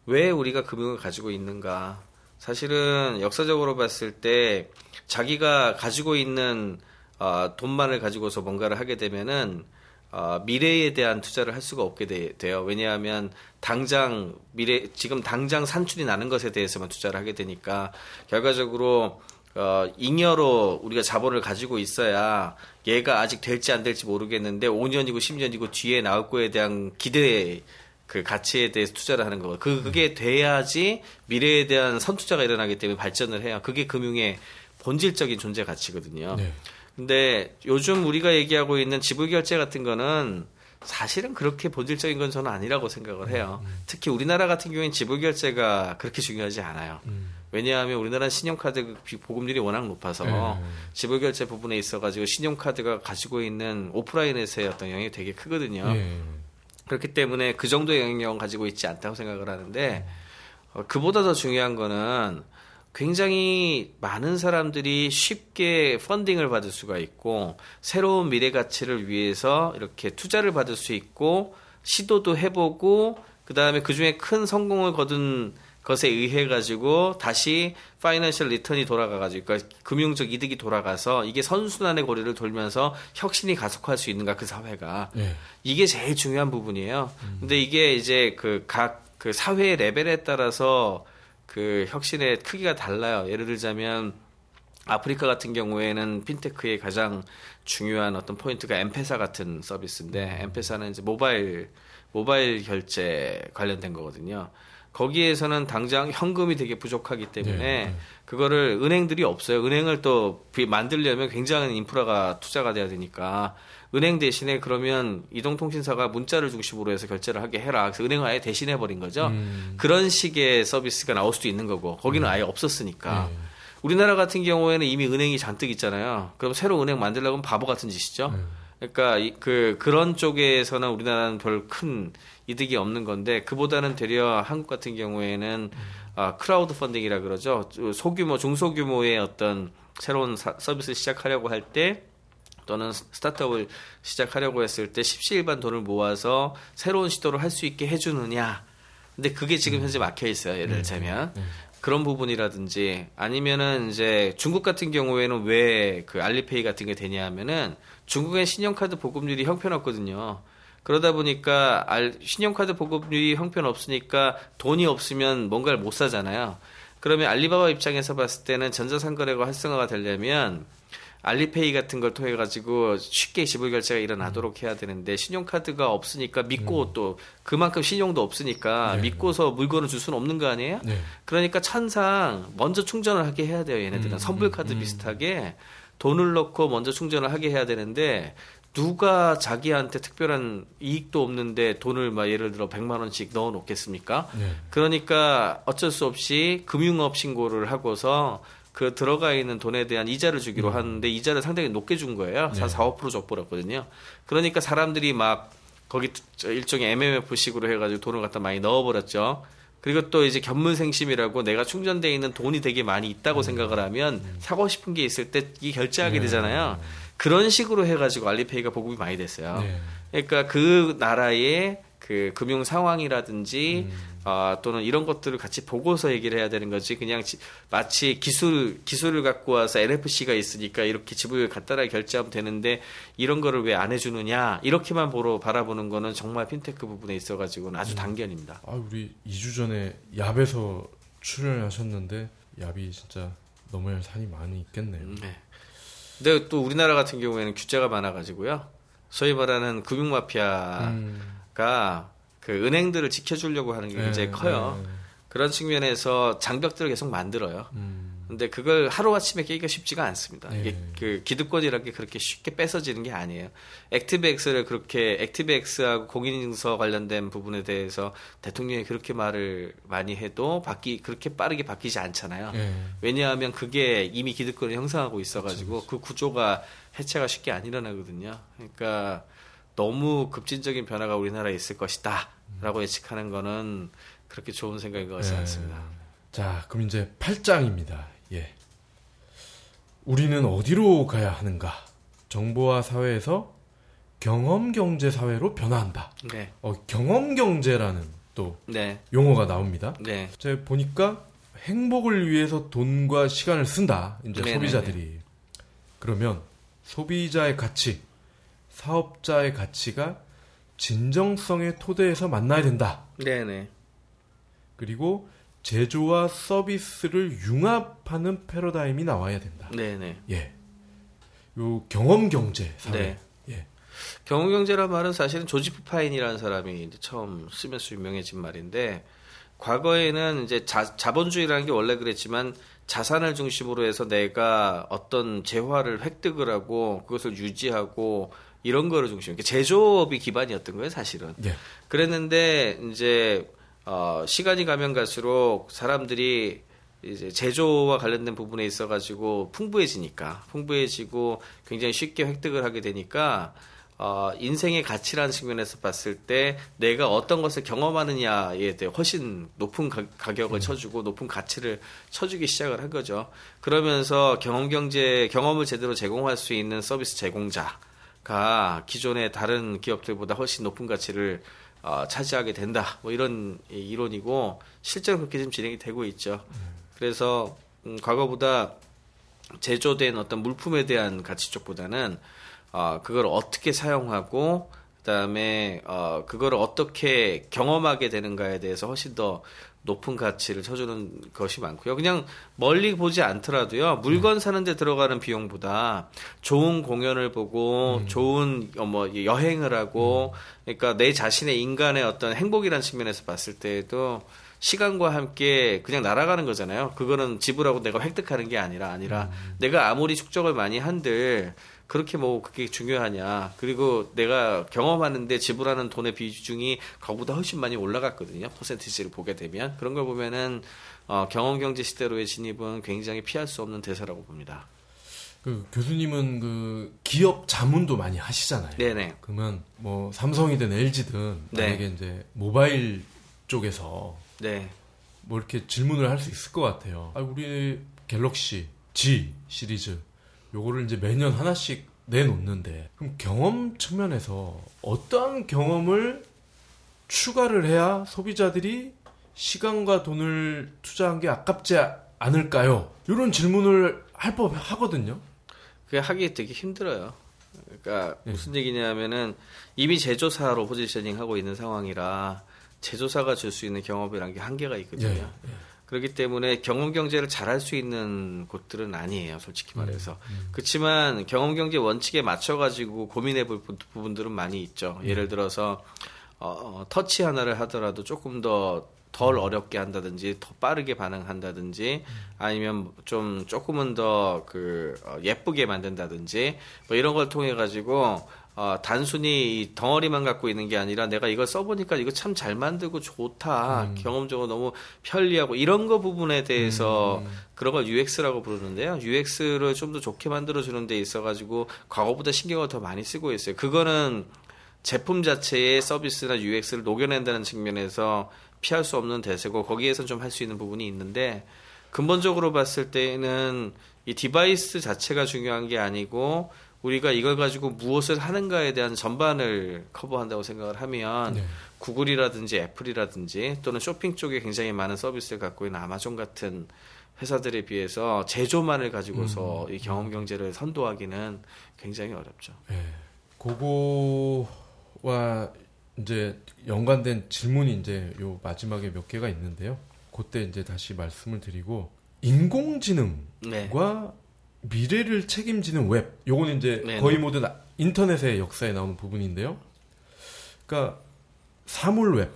왜 우리가 금융을 가지고 있는가? 사실은 역사적으로 봤을 때 자기가 가지고 있는 어, 돈만을 가지고서 뭔가를 하게 되면은 어, 미래에 대한 투자를 할 수가 없게 돼, 요 왜냐하면 당장 미래 지금 당장 산출이 나는 것에 대해서만 투자를 하게 되니까 결과적으로 어, 잉여로 우리가 자본을 가지고 있어야 얘가 아직 될지 안 될지 모르겠는데 5년이고 10년이고 뒤에 나올 거에 대한 기대 그 가치에 대해서 투자를 하는 거. 그 그게 돼야지 미래에 대한 선투자가 일어나기 때문에 발전을 해요. 그게 금융의 본질적인 존재 가치거든요. 네. 근데 요즘 우리가 얘기하고 있는 지불 결제 같은 거는 사실은 그렇게 본질적인 건 저는 아니라고 생각을 해요. 특히 우리나라 같은 경우에는 지불 결제가 그렇게 중요하지 않아요. 왜냐하면 우리나라는 신용카드 비- 보급률이 워낙 높아서 네. 지불 결제 부분에 있어가지고 신용카드가 가지고 있는 오프라인에서의 어떤 영향이 되게 크거든요. 예. 그렇기 때문에 그 정도의 영향력은 가지고 있지 않다고 생각을 하는데 어, 그보다 더 중요한 거는 굉장히 많은 사람들이 쉽게 펀딩을 받을 수가 있고 새로운 미래 가치를 위해서 이렇게 투자를 받을 수 있고 시도도 해보고 그 다음에 그 중에 큰 성공을 거둔 것에 의해 가지고 다시 파이낸셜 리턴이 돌아가 가지고 그러니까 금융적 이득이 돌아가서 이게 선순환의 고리를 돌면서 혁신이 가속할 수 있는가 그 사회가 예. 이게 제일 중요한 부분이에요. 근데 이게 이제 그각그 사회의 레벨에 따라서 그 혁신의 크기가 달라요. 예를 들자면 아프리카 같은 경우에는 핀테크의 가장 중요한 어떤 포인트가 엠페사 같은 서비스인데 엠페사는 이제 모바일 모바일 결제 관련된 거거든요. 거기에서는 당장 현금이 되게 부족하기 때문에 네, 네. 그거를 은행들이 없어요. 은행을 또 비- 만들려면 굉장한 인프라가 투자가 돼야 되니까 은행 대신에 그러면 이동통신사가 문자를 중심으로 해서 결제를 하게 해라. 그래서 은행을 아예 대신해 버린 거죠. 음. 그런 식의 서비스가 나올 수도 있는 거고 거기는 아예 없었으니까. 네. 우리나라 같은 경우에는 이미 은행이 잔뜩 있잖아요. 그럼 새로 은행 만들려면 바보 같은 짓이죠. 네. 그러니까 이- 그 그런 쪽에서는 우리나라는 별 큰 이득이 없는 건데 그보다는 되려 한국 같은 경우에는 아, 크라우드 펀딩이라 그러죠. 소규모 중소규모의 어떤 새로운 사- 서비스 시작하려고 할 때 또는 스타트업을 시작하려고 했을 때 십시일반 돈을 모아서 새로운 시도를 할 수 있게 해주느냐. 근데 그게 지금 현재 막혀 있어요. 예를 들자면. 그런 부분이라든지 아니면은 이제 중국 같은 경우에는 왜 그 알리페이 같은 게 되냐 하면은 중국의 신용카드 보급률이 형편없거든요. 그러다 보니까 알- 신용카드 보급률이 형편없으니까 돈이 없으면 뭔가를 못 사잖아요. 그러면 알리바바 입장에서 봤을 때는 전자상거래가 활성화가 되려면 알리페이 같은 걸 통해 가지고 쉽게 지불 결제가 일어나도록 해야 되는데 신용카드가 없으니까 믿고 또 그만큼 신용도 없으니까 믿고서 물건을 줄 수는 없는 거 아니에요? 네. 그러니까 천상 먼저 충전을 하게 해야 돼요. 얘네들은 선불카드 비슷하게 돈을 넣고 먼저 충전을 하게 해야 되는데 누가 자기한테 특별한 이익도 없는데 돈을 막 예를 들어 100만 원씩 넣어 놓겠습니까? 네. 그러니까 어쩔 수 없이 금융업 신고를 하고서 그 들어가 있는 돈에 대한 이자를 주기로 하는데 이자를 상당히 높게 준 거예요. 한 4, 5% 줘버렸거든요. 그러니까 사람들이 막 거기 저 일종의 MMF식으로 해가지고 돈을 갖다 많이 넣어버렸죠. 그리고 또 이제 견문생심이라고 내가 충전돼 있는 돈이 되게 많이 있다고 생각을 하면 사고 싶은 게 있을 때 이 결제하게 되잖아요. 그런 식으로 해가지고 알리페이가 보급이 많이 됐어요. 네. 그러니까 그 나라의 그 금융 상황이라든지 아, 또는 이런 것들을 같이 보고서 얘기를 해야 되는 거지 그냥 지- 마치 기술 기술을 갖고 와서 NFC가 있으니까 이렇게 지불을 간단하게 결제하면 되는데 이런 거를 왜 안 해주느냐 이렇게만 보러 바라보는 거는 정말 핀테크 부분에 있어가지고는 아주 단견입니다. 아, 우리 2주 전에 얍에서 출연하셨는데 얍이 진짜 넘어야 할 산이 많이 있겠네요. 네. 근데 또 우리나라 같은 경우에는 규제가 많아가지고요. 소위 말하는 금융 마피아가 음. 그 은행들을 지켜주려고 하는 게 굉장히 네, 커요. 네. 그런 측면에서 장벽들을 계속 만들어요. 음. 근데 그걸 하루아침에 깨기가 쉽지가 않습니다. 네. 이게 그 기득권이라는 게 그렇게 쉽게 뺏어지는 게 아니에요. 액티브엑스를 그렇게 액티브엑스하고 공인인증서 관련된 부분에 대해서 대통령이 그렇게 말을 많이 해도 바뀌 그렇게 빠르게 바뀌지 않잖아요. 예. 왜냐하면 그게 이미 기득권을 형성하고 있어가지고 그 구조가 해체가 쉽게 안 일어나거든요. 그러니까 너무 급진적인 변화가 우리나라에 있을 것이다 라고 예측하는 거는 그렇게 좋은 생각인 것 같지 예. 않습니다. 자, 그럼 이제 8장입니다. 예. 우리는 어디로 가야 하는가? 정보화 사회에서 경험 경제 사회로 변화한다. 네, 어, 경험 경제라는 또 네, 용어가 나옵니다. 네, 제가 보니까 행복을 위해서 돈과 시간을 쓴다. 이제 네네네. 소비자들이. 그러면 소비자의 가치, 사업자의 가치가 진정성의 토대에서 만나야 된다. 네, 네, 그리고 제조와 서비스를 융합하는 패러다임이 나와야 된다. 네, 네. 예. 요 경험 경제 사회. 네. 예. 경험 경제란 말은 사실은 조지프 파인이라는 사람이 처음 쓰면서 유명해진 말인데 과거에는 이제 자, 자본주의라는 게 원래 그랬지만 자산을 중심으로 해서 내가 어떤 재화를 획득을 하고 그것을 유지하고 이런 거를 중심으로 이렇게 제조업이 기반이었던 거예요 사실은 예. 그랬는데 이제 어, 시간이 가면 갈수록 사람들이 이제 제조와 관련된 부분에 있어 가지고 풍부해지니까 풍부해지고 굉장히 쉽게 획득을 하게 되니까 어, 인생의 가치라는 측면에서 봤을 때 내가 어떤 것을 경험하느냐에 대해 훨씬 높은 가, 가격을 쳐주고 높은 가치를 쳐주기 시작을 한 거죠. 그러면서 경험 경제 경험을 제대로 제공할 수 있는 서비스 제공자 가 기존의 다른 기업들보다 훨씬 높은 가치를 어, 차지하게 된다. 뭐 이런 이- 이론이고 실제로 그렇게 지금 진행이 되고 있죠. 그래서 음, 과거보다 제조된 어떤 물품에 대한 가치 쪽보다는 어, 그걸 어떻게 사용하고 그다음에 어, 그걸 어떻게 경험하게 되는가에 대해서 훨씬 더 높은 가치를 쳐주는 것이 많고요. 그냥 멀리 보지 않더라도요. 물건 사는데 들어가는 비용보다 좋은 공연을 보고 좋은 어, 뭐 여행을 하고 그러니까 내 자신의 인간의 어떤 행복이라는 측면에서 봤을 때에도 시간과 함께 그냥 날아가는 거잖아요. 그거는 지불하고 내가 획득하는 게 아니라 아니라 내가 아무리 축적을 많이 한들 그렇게 뭐 그게 중요하냐. 그리고 내가 경험하는데 지불하는 돈의 비중이 그거보다 훨씬 많이 올라갔거든요. 퍼센티지를 보게 되면 그런 걸 보면은 어, 경험 경제 시대로의 진입은 굉장히 피할 수 없는 대사라고 봅니다. 그 교수님은 그 기업 자문도 많이 하시잖아요. 네네. 그러면 뭐 삼성이든 LG든 네. 만약에 이제 모바일 쪽에서 네. 뭐 이렇게 질문을 할 수 있을 것 같아요. 아, 우리 갤럭시 G 시리즈 요거를 이제 매년 하나씩 내놓는데 그럼 경험 측면에서 어떠한 경험을 추가를 해야 소비자들이 시간과 돈을 투자한 게 아깝지 않을까요? 이런 질문을 할 법 하거든요. 그게 하기 되게 힘들어요. 그러니까 예. 무슨 얘기냐면은 이미 제조사로 포지셔닝 하고 있는 상황이라 제조사가 줄 수 있는 경험이란 게 한계가 있거든요. 예, 예. 그렇기 때문에 경험 경제를 잘할 수 있는 곳들은 아니에요, 솔직히 음, 말해서. 그렇지만 경험 경제 원칙에 맞춰 가지고 고민해 볼 부- 부분들은 많이 있죠. 음. 예를 들어서 어, 어, 터치 하나를 하더라도 조금 더덜 음. 어렵게 한다든지 더 빠르게 반응한다든지 아니면 좀 조금은 더 그 예쁘게 만든다든지 뭐 이런 걸 통해 가지고 어, 단순히 이 덩어리만 갖고 있는 게 아니라 내가 이걸 써보니까 이거 참 잘 만들고 좋다. 음. 경험적으로 너무 편리하고 이런 거 부분에 대해서 그런 걸 UX라고 부르는데요. UX를 좀 더 좋게 만들어주는 데 있어가지고 과거보다 신경을 더 많이 쓰고 있어요. 그거는 제품 자체의 서비스나 UX를 녹여낸다는 측면에서 피할 수 없는 대세고 거기에선 좀 할 수 있는 부분이 있는데 근본적으로 봤을 때는 이 디바이스 자체가 중요한 게 아니고 우리가 이걸 가지고 무엇을 하는가에 대한 전반을 커버한다고 생각을 하면 네. 구글이라든지 애플이라든지 또는 쇼핑 쪽에 굉장히 많은 서비스를 갖고 있는 아마존 같은 회사들에 비해서 제조만을 가지고서 이 경험 경제를 선도하기는 굉장히 어렵죠. 예. 그거와 이제 연관된 질문이 이제 요 마지막에 몇 개가 있는데요. 그때 이제 다시 말씀을 드리고 인공지능과 네. 미래를 책임지는 웹. 요거는 이제 네, 거의 네. 모든 아- 인터넷의 역사에 나오는 부분인데요. 그러니까 사물 웹,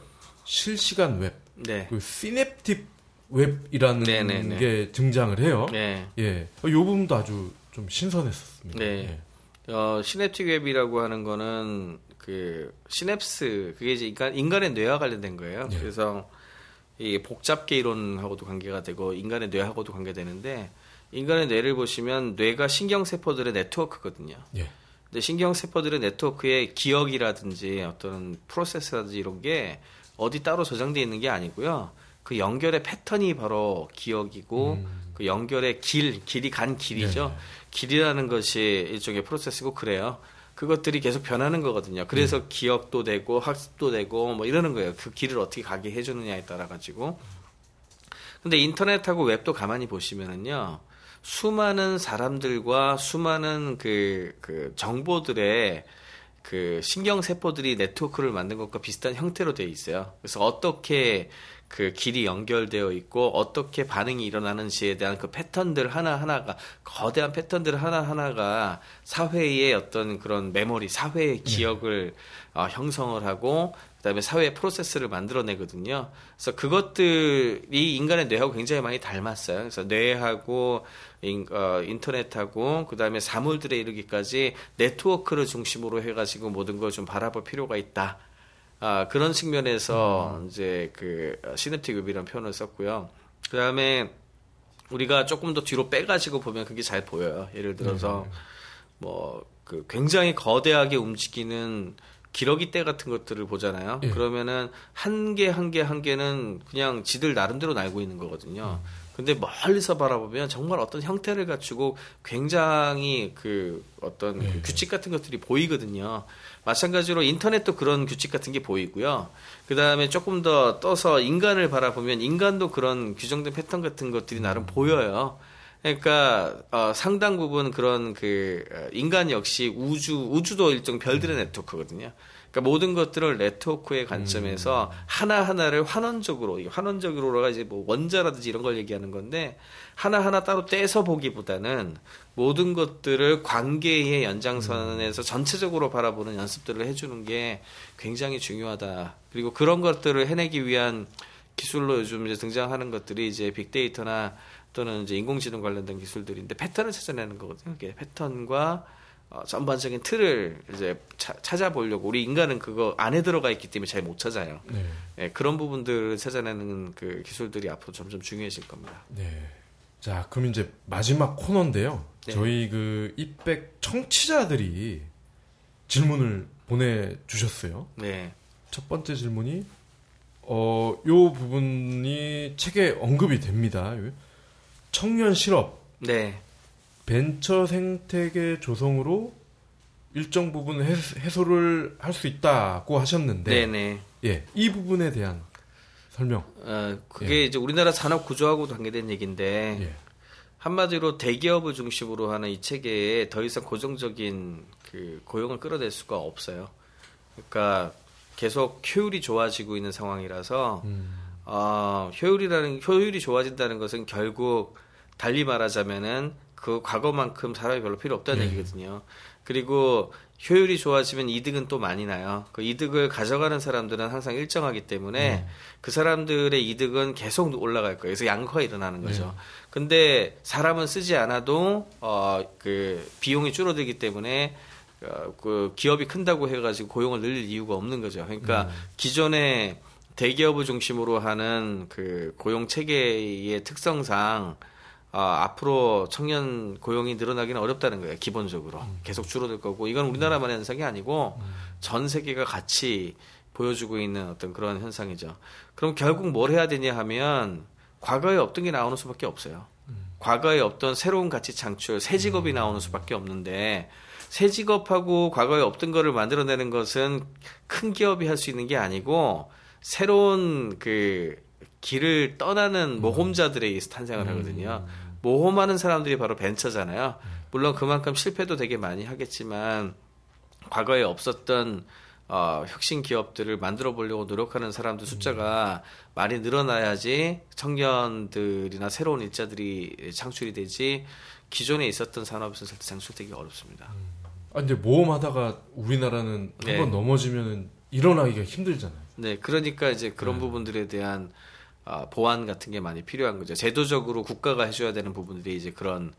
실시간 웹, 네. 그 synaptic 웹이라는 네, 네, 네. 게 등장을 해요. 네. 예. 이 부분도 아주 좀 신선했었습니다. 네. 예. 어, 시냅틱 웹이라고 하는 거는 그 시냅스 그게 이제 인간 인간의 뇌와 관련된 거예요. 네. 그래서 이 복잡 계 이론하고도 관계가 되고 인간의 뇌하고도 관계되는데 인간의 뇌를 보시면 뇌가 신경 세포들의 네트워크거든요. 예. 근데 신경 세포들의 네트워크에 기억이라든지 어떤 프로세스라든지 이런 게 어디 따로 저장돼 있는 게 아니고요. 그 연결의 패턴이 바로 기억이고 그 연결의 길, 길이 간 길이죠. 네. 길이라는 것이 일종의 프로세스고 그래요. 그것들이 계속 변하는 거거든요. 그래서 기억도 되고 학습도 되고 뭐 이러는 거예요. 그 길을 어떻게 가게 해주느냐에 따라 가지고. 근데 인터넷하고 웹도 가만히 보시면은요. 수많은 사람들과 수많은 그, 그 정보들의 그 신경 세포들이 네트워크를 만든 것과 비슷한 형태로 되어 있어요. 그래서 어떻게 그 길이 연결되어 있고 어떻게 반응이 일어나는지에 대한 그 패턴들 하나하나가 거대한 패턴들 하나하나가 사회의 어떤 그런 메모리, 사회의 기억을 어, 형성을 하고 그다음에 사회의 프로세스를 만들어내거든요. 그래서 그것들이 인간의 뇌하고 굉장히 많이 닮았어요. 그래서 뇌하고 인, 어, 인터넷하고 그다음에 사물들에 이르기까지 네트워크를 중심으로 해가지고 모든 걸 좀 바라볼 필요가 있다. 아, 그런 측면에서 이제 그 시냅틱 웹이라는 표현을 썼고요. 그다음에 우리가 조금 더 뒤로 빼가지고 보면 그게 잘 보여요. 예를 들어서 뭐그 굉장히 거대하게 움직이는 기러기 대 같은 것들을 보잖아요. 예. 그러면은 한 개 한 개 한 개는 그냥 지들 나름대로 날고 있는 거거든요. 근데 멀리서 바라보면 정말 어떤 형태를 갖추고 굉장히 그 어떤 그 규칙 같은 것들이 보이거든요. 마찬가지로 인터넷도 그런 규칙 같은 게 보이고요. 그 다음에 조금 더 떠서 인간을 바라보면 인간도 그런 규정된 패턴 같은 것들이 나름 보여요. 그러니까 어, 상당 부분 그런 그 어, 인간 역시 우주 우주도 일종 별들의 네트워크거든요. 그러니까 모든 것들을 네트워크의 관점에서 하나 하나를 환원적으로 이 환원적으로가 이제 뭐 원자라든지 이런 걸 얘기하는 건데 하나 하나 따로 떼서 보기보다는 모든 것들을 관계의 연장선에서 전체적으로 바라보는 연습들을 해주는 게 굉장히 중요하다. 그리고 그런 것들을 해내기 위한 기술로 요즘 이제 등장하는 것들이 이제 빅데이터나 또는 이제 인공지능 관련된 기술들인데 패턴을 찾아내는 거거든요. 이게 패턴과 어, 전반적인 틀을 이제 차, 찾아보려고 우리 인간은 그거 안에 들어가 있기 때문에 잘 못 찾아요. 네. 예, 그런 부분들을 찾아내는 그 기술들이 앞으로 점점 중요해질 겁니다. 네. 자, 그럼 이제 마지막 코너인데요. 네. 저희 그 이백 청취자들이 질문을 보내주셨어요. 네. 첫 번째 질문이, 어, 요 부분이 책에 언급이 됩니다. 요 청년 실업, 네. 벤처 생태계 조성으로 일정 부분 해, 해소를 할 수 있다고 하셨는데, 네, 네. 예, 이 부분에 대한 설명. 어, 그게 이제 우리나라 산업 구조하고도 관계된 얘기인데 예. 한마디로 대기업을 중심으로 하는 이 체계에 더 이상 고정적인 그 고용을 끌어낼 수가 없어요. 그러니까 계속 효율이 좋아지고 있는 상황이라서 음, 어, 효율이라는 효율이 좋아진다는 것은 결국 달리 말하자면은 그 과거만큼 사람이 별로 필요 없다는 네. 얘기거든요. 그리고 효율이 좋아지면 이득은 또 많이 나요. 그 이득을 가져가는 사람들은 항상 일정하기 때문에 그 사람들의 이득은 계속 올라갈 거예요. 그래서 양극화가 일어나는 거죠. 근데 사람은 쓰지 않아도 어 그 비용이 줄어들기 때문에 어, 그 기업이 큰다고 해가지고 고용을 늘릴 이유가 없는 거죠. 그러니까 기존의 대기업을 중심으로 하는 그 고용 체계의 특성상 어, 앞으로 청년 고용이 늘어나기는 어렵다는 거예요. 기본적으로 계속 줄어들 거고 이건 우리나라만의 현상이 아니고 전 세계가 같이 보여주고 있는 어떤 그런 현상이죠. 그럼 결국 뭘 해야 되냐 하면 과거에 없던 게 나오는 수밖에 없어요. 과거에 없던 새로운 가치 창출, 새 직업이 나오는 수밖에 없는데 새 직업하고 과거에 없던 거를 만들어내는 것은 큰 기업이 할 수 있는 게 아니고 새로운 그 길을 떠나는 모험자들에 의해서 탄생을 하거든요. 모험하는 사람들이 바로 벤처잖아요. 물론 그만큼 실패도 되게 많이 하겠지만 과거에 없었던 어, 혁신 기업들을 만들어 보려고 노력하는 사람들 숫자가 많이 늘어나야지 청년들이나 새로운 일자들이 창출이 되지 기존에 있었던 산업에서 절대 창출되기 어렵습니다. 아, 근데 모험하다가 우리나라는 네. 한번 넘어지면은 일어나기가 힘들잖아요. 네, 그러니까 이제 그런 부분들에 대한 아, 보완 같은 게 많이 필요한 거죠. 제도적으로 국가가 해줘야 되는 부분들이 이제 그런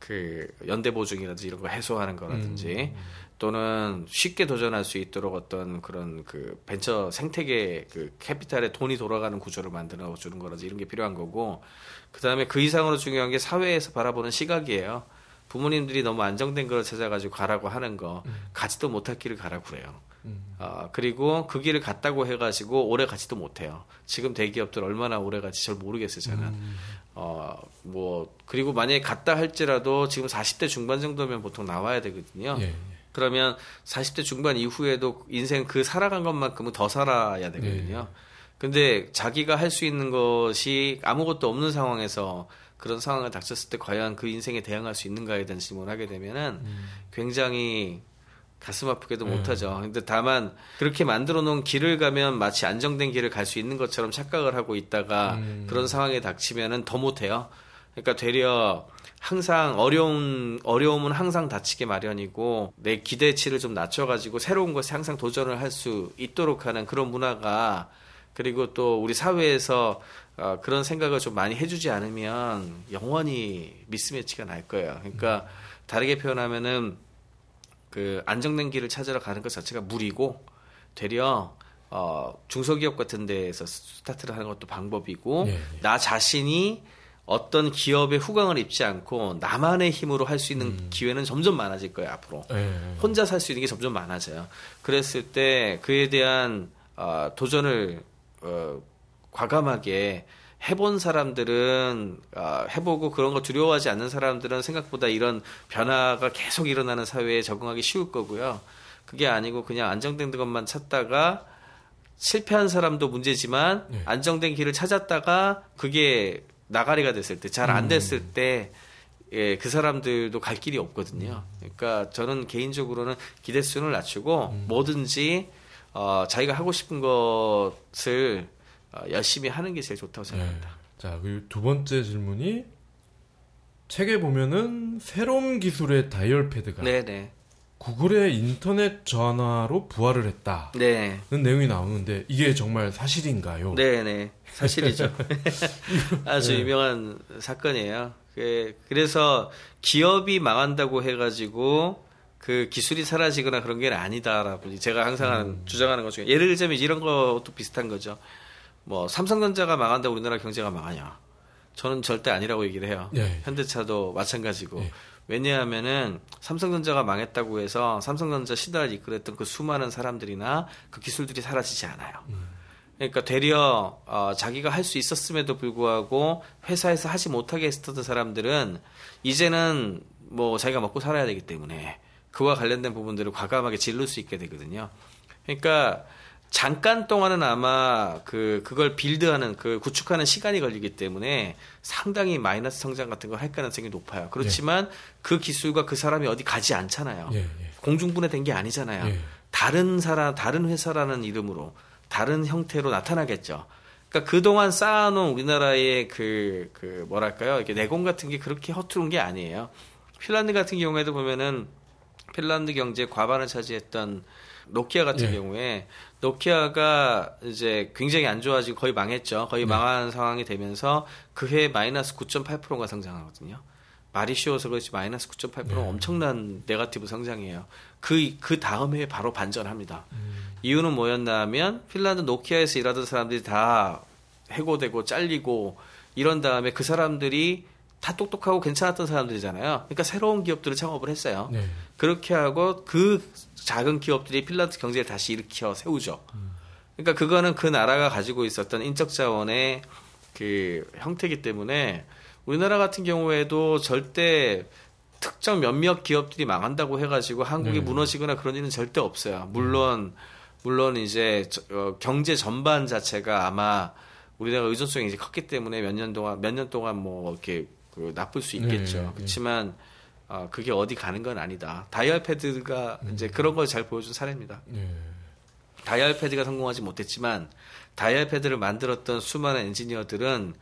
그 연대 보증이라든지 이런 거 해소하는 거라든지 또는 쉽게 도전할 수 있도록 어떤 그런 그 벤처 생태계 그 캐피탈에 돈이 돌아가는 구조를 만들어 주는 거라든지 이런 게 필요한 거고 그 다음에 그 이상으로 중요한 게 사회에서 바라보는 시각이에요. 부모님들이 너무 안정된 걸 찾아가지고 가라고 하는 거 가지도 못할 길을 가라고 그래요. 아, 그리고 그 길을 갔다고 해가지고 오래 가지도 못해요. 지금 대기업들 얼마나 오래 가지 잘 모르겠어요, 저는. 어, 뭐, 그리고 만약에 갔다 할지라도 지금 40대 중반 정도면 보통 나와야 되거든요. 예, 예. 그러면 40대 중반 이후에도 인생 그 살아간 것만큼은 더 살아야 되거든요. 근데 자기가 할 수 있는 것이 아무것도 없는 상황에서 그런 상황을 닥쳤을 때 과연 그 인생에 대응할 수 있는가에 대한 질문을 하게 되면은 굉장히 가슴 아프게도 못하죠. 근데 다만 그렇게 만들어 놓은 길을 가면 마치 안정된 길을 갈 수 있는 것처럼 착각을 하고 있다가 그런 상황에 닥치면은 더 못해요. 그러니까 되려 항상 어려운 어려움은 항상 닥치게 마련이고 내 기대치를 좀 낮춰가지고 새로운 것에 항상 도전을 할 수 있도록 하는 그런 문화가 그리고 또 우리 사회에서 어, 그런 생각을 좀 많이 해주지 않으면 영원히 미스매치가 날 거예요. 그러니까 다르게 표현하면은 그 안정된 길을 찾으러 가는 것 자체가 무리고 되려 어, 중소기업 같은 데에서 스타트를 하는 것도 방법이고 예, 예. 나 자신이 어떤 기업의 후광을 입지 않고 나만의 힘으로 할 수 있는 기회는 점점 많아질 거예요 앞으로. 예, 혼자 살 수 있는 게 점점 많아져요. 그랬을 때 그에 대한 어, 도전을 어, 과감하게 해본 사람들은 어, 해보고 그런 거 두려워하지 않는 사람들은 생각보다 이런 변화가 계속 일어나는 사회에 적응하기 쉬울 거고요. 그게 아니고 그냥 안정된 것만 찾다가 실패한 사람도 문제지만 네. 안정된 길을 찾았다가 그게 나가리가 됐을 때 잘 안 됐을 때 예, 그 사람들도 갈 길이 없거든요. 그러니까 저는 개인적으로는 기대수를 낮추고 뭐든지 어, 자기가 하고 싶은 것을 어, 열심히 하는 게 제일 좋다고 생각합니다. 자, 그리고 두 번째 질문이 책에 보면은 새로운 기술의 다이얼 패드가 네네. 구글의 인터넷 전화로 부활을 했다는 네. 내용이 나오는데 이게 정말 사실인가요? 네네. 사실이죠. 아주 네. 유명한 사건이에요. 그- 그래서 기업이 망한다고 해가지고 그 기술이 사라지거나 그런 게 아니다라고 제가 항상 음. 주장하는 것 중에 예를 들자면 이런 것도 비슷한 거죠. 뭐 삼성전자가 망한다고 우리나라 경제가 망하냐? 저는 절대 아니라고 얘기를 해요. 예. 현대차도 마찬가지고. 예. 왜냐하면은 삼성전자가 망했다고 해서 삼성전자 시대를 이끌었던 그 수많은 사람들이나 그 기술들이 사라지지 않아요. 그러니까 되려 어, 자기가 할 수 있었음에도 불구하고 회사에서 하지 못하게 했었던 사람들은 이제는 뭐 자기가 먹고 살아야 되기 때문에 그와 관련된 부분들을 과감하게 질를 수 있게 되거든요. 그러니까 잠깐 동안은 아마 그 그걸 빌드하는 그 구축하는 시간이 걸리기 때문에 상당히 마이너스 성장 같은 걸 할 가능성이 높아요. 그렇지만 그 기술과 그 사람이 어디 가지 않잖아요. 예, 예. 공중분해된 게 아니잖아요. 예. 다른 사람, 다른 회사라는 이름으로 다른 형태로 나타나겠죠. 그러니까 그동안 쌓아놓은 우리나라의 그, 그, 뭐랄까요. 이렇게 내공 같은 게 그렇게 허투루한 게 아니에요. 핀란드 같은 경우에도 보면은 핀란드 경제 과반을 차지했던 노키아 같은 예. 경우에 노키아가 이제 굉장히 안 좋아지고 거의 망했죠. 거의 망한 상황이 되면서 그해 마이너스 9.8%가 성장하거든요. 말이 쉬워서 그렇지 마이너스 9.8%는 엄청난 네가티브 성장이에요. 그, 그 다음 해에 바로 반전합니다. 이유는 뭐였나 하면 핀란드 노키아에서 일하던 사람들이 다 해고되고 잘리고 이런 다음에 그 사람들이 다 똑똑하고 괜찮았던 사람들이잖아요. 그러니까 새로운 기업들을 창업을 했어요. 네. 그렇게 하고 그 작은 기업들이 핀란드 경제를 다시 일으켜 세우죠. 그러니까 그거는 그 나라가 가지고 있었던 인적 자원의 그 형태이기 때문에 우리나라 같은 경우에도 절대 특정 몇몇 기업들이 망한다고 해가지고 한국이 네. 무너지거나 그런 일은 절대 없어요. 물론 물론 이제 저- 어, 경제 전반 자체가 아마 우리나라 의존성이 이제 컸기 때문에 몇 년 동안 몇 년 동안 뭐 이렇게 그 나쁠 수 있겠죠. 네, 네. 그렇지만 어, 그게 어디 가는 건 아니다. 다이얼 패드가 이제 그런 걸 잘 보여준 사례입니다. 예. 다이얼 패드가 성공하지 못했지만 다이얼 패드를 만들었던 수많은 엔지니어들은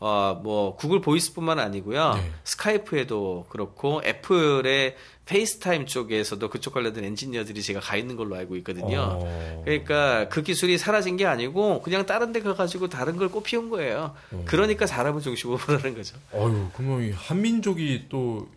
어 뭐 구글 보이스뿐만 아니고요 네. 스카이프에도 그렇고 애플의 페이스타임 쪽에서도 그쪽 관련된 엔지니어들이 제가 가 있는 걸로 알고 있거든요. 어. 그러니까 그 기술이 사라진 게 아니고 그냥 다른 데 가가지고 다른 걸 꽃피운 거예요. 어. 그러니까 사람을 중심으로 보라는 거죠. 어유, 그러면 이 한민족이 또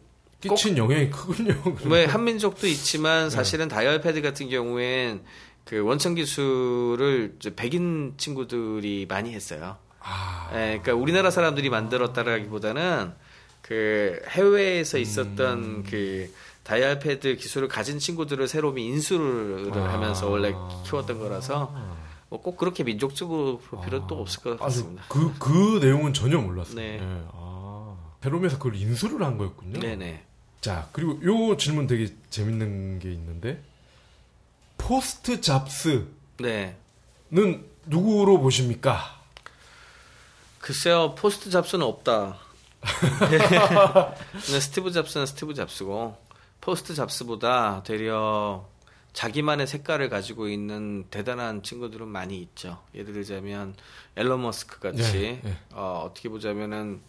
끼친 영향이 크군요. 왜 한민족도 있지만 사실은 다이얼 패드 같은 경우엔 그 원천 기술을 백인 친구들이 많이 했어요. 아, 예, 그러니까 우리나라 사람들이 만들었다라기보다는 그 해외에서 있었던 그 다이얼 패드 기술을 가진 친구들을 새롬이 인수를 아. 하면서 원래 키웠던 거라서 뭐 꼭 그렇게 민족적으로 볼 필요는 또 없을 것 아주 같습니다. 그, 그 내용은 전혀 몰랐어요. 네. 예, 아, 새롬에서 그걸 인수를 한 거였군요. 네네. 자, 그리고 요 질문 되게 재밌는 게 있는데, 포스트 잡스는 네. 누구로 보십니까? 글쎄요, 포스트 잡스는 없다. 근데 스티브 잡스는 스티브 잡스고, 포스트 잡스보다 되려 자기만의 색깔을 가지고 있는 대단한 친구들은 많이 있죠. 예를 들자면, 앨런 머스크 같이, 네, 네. 어, 어떻게 보자면은,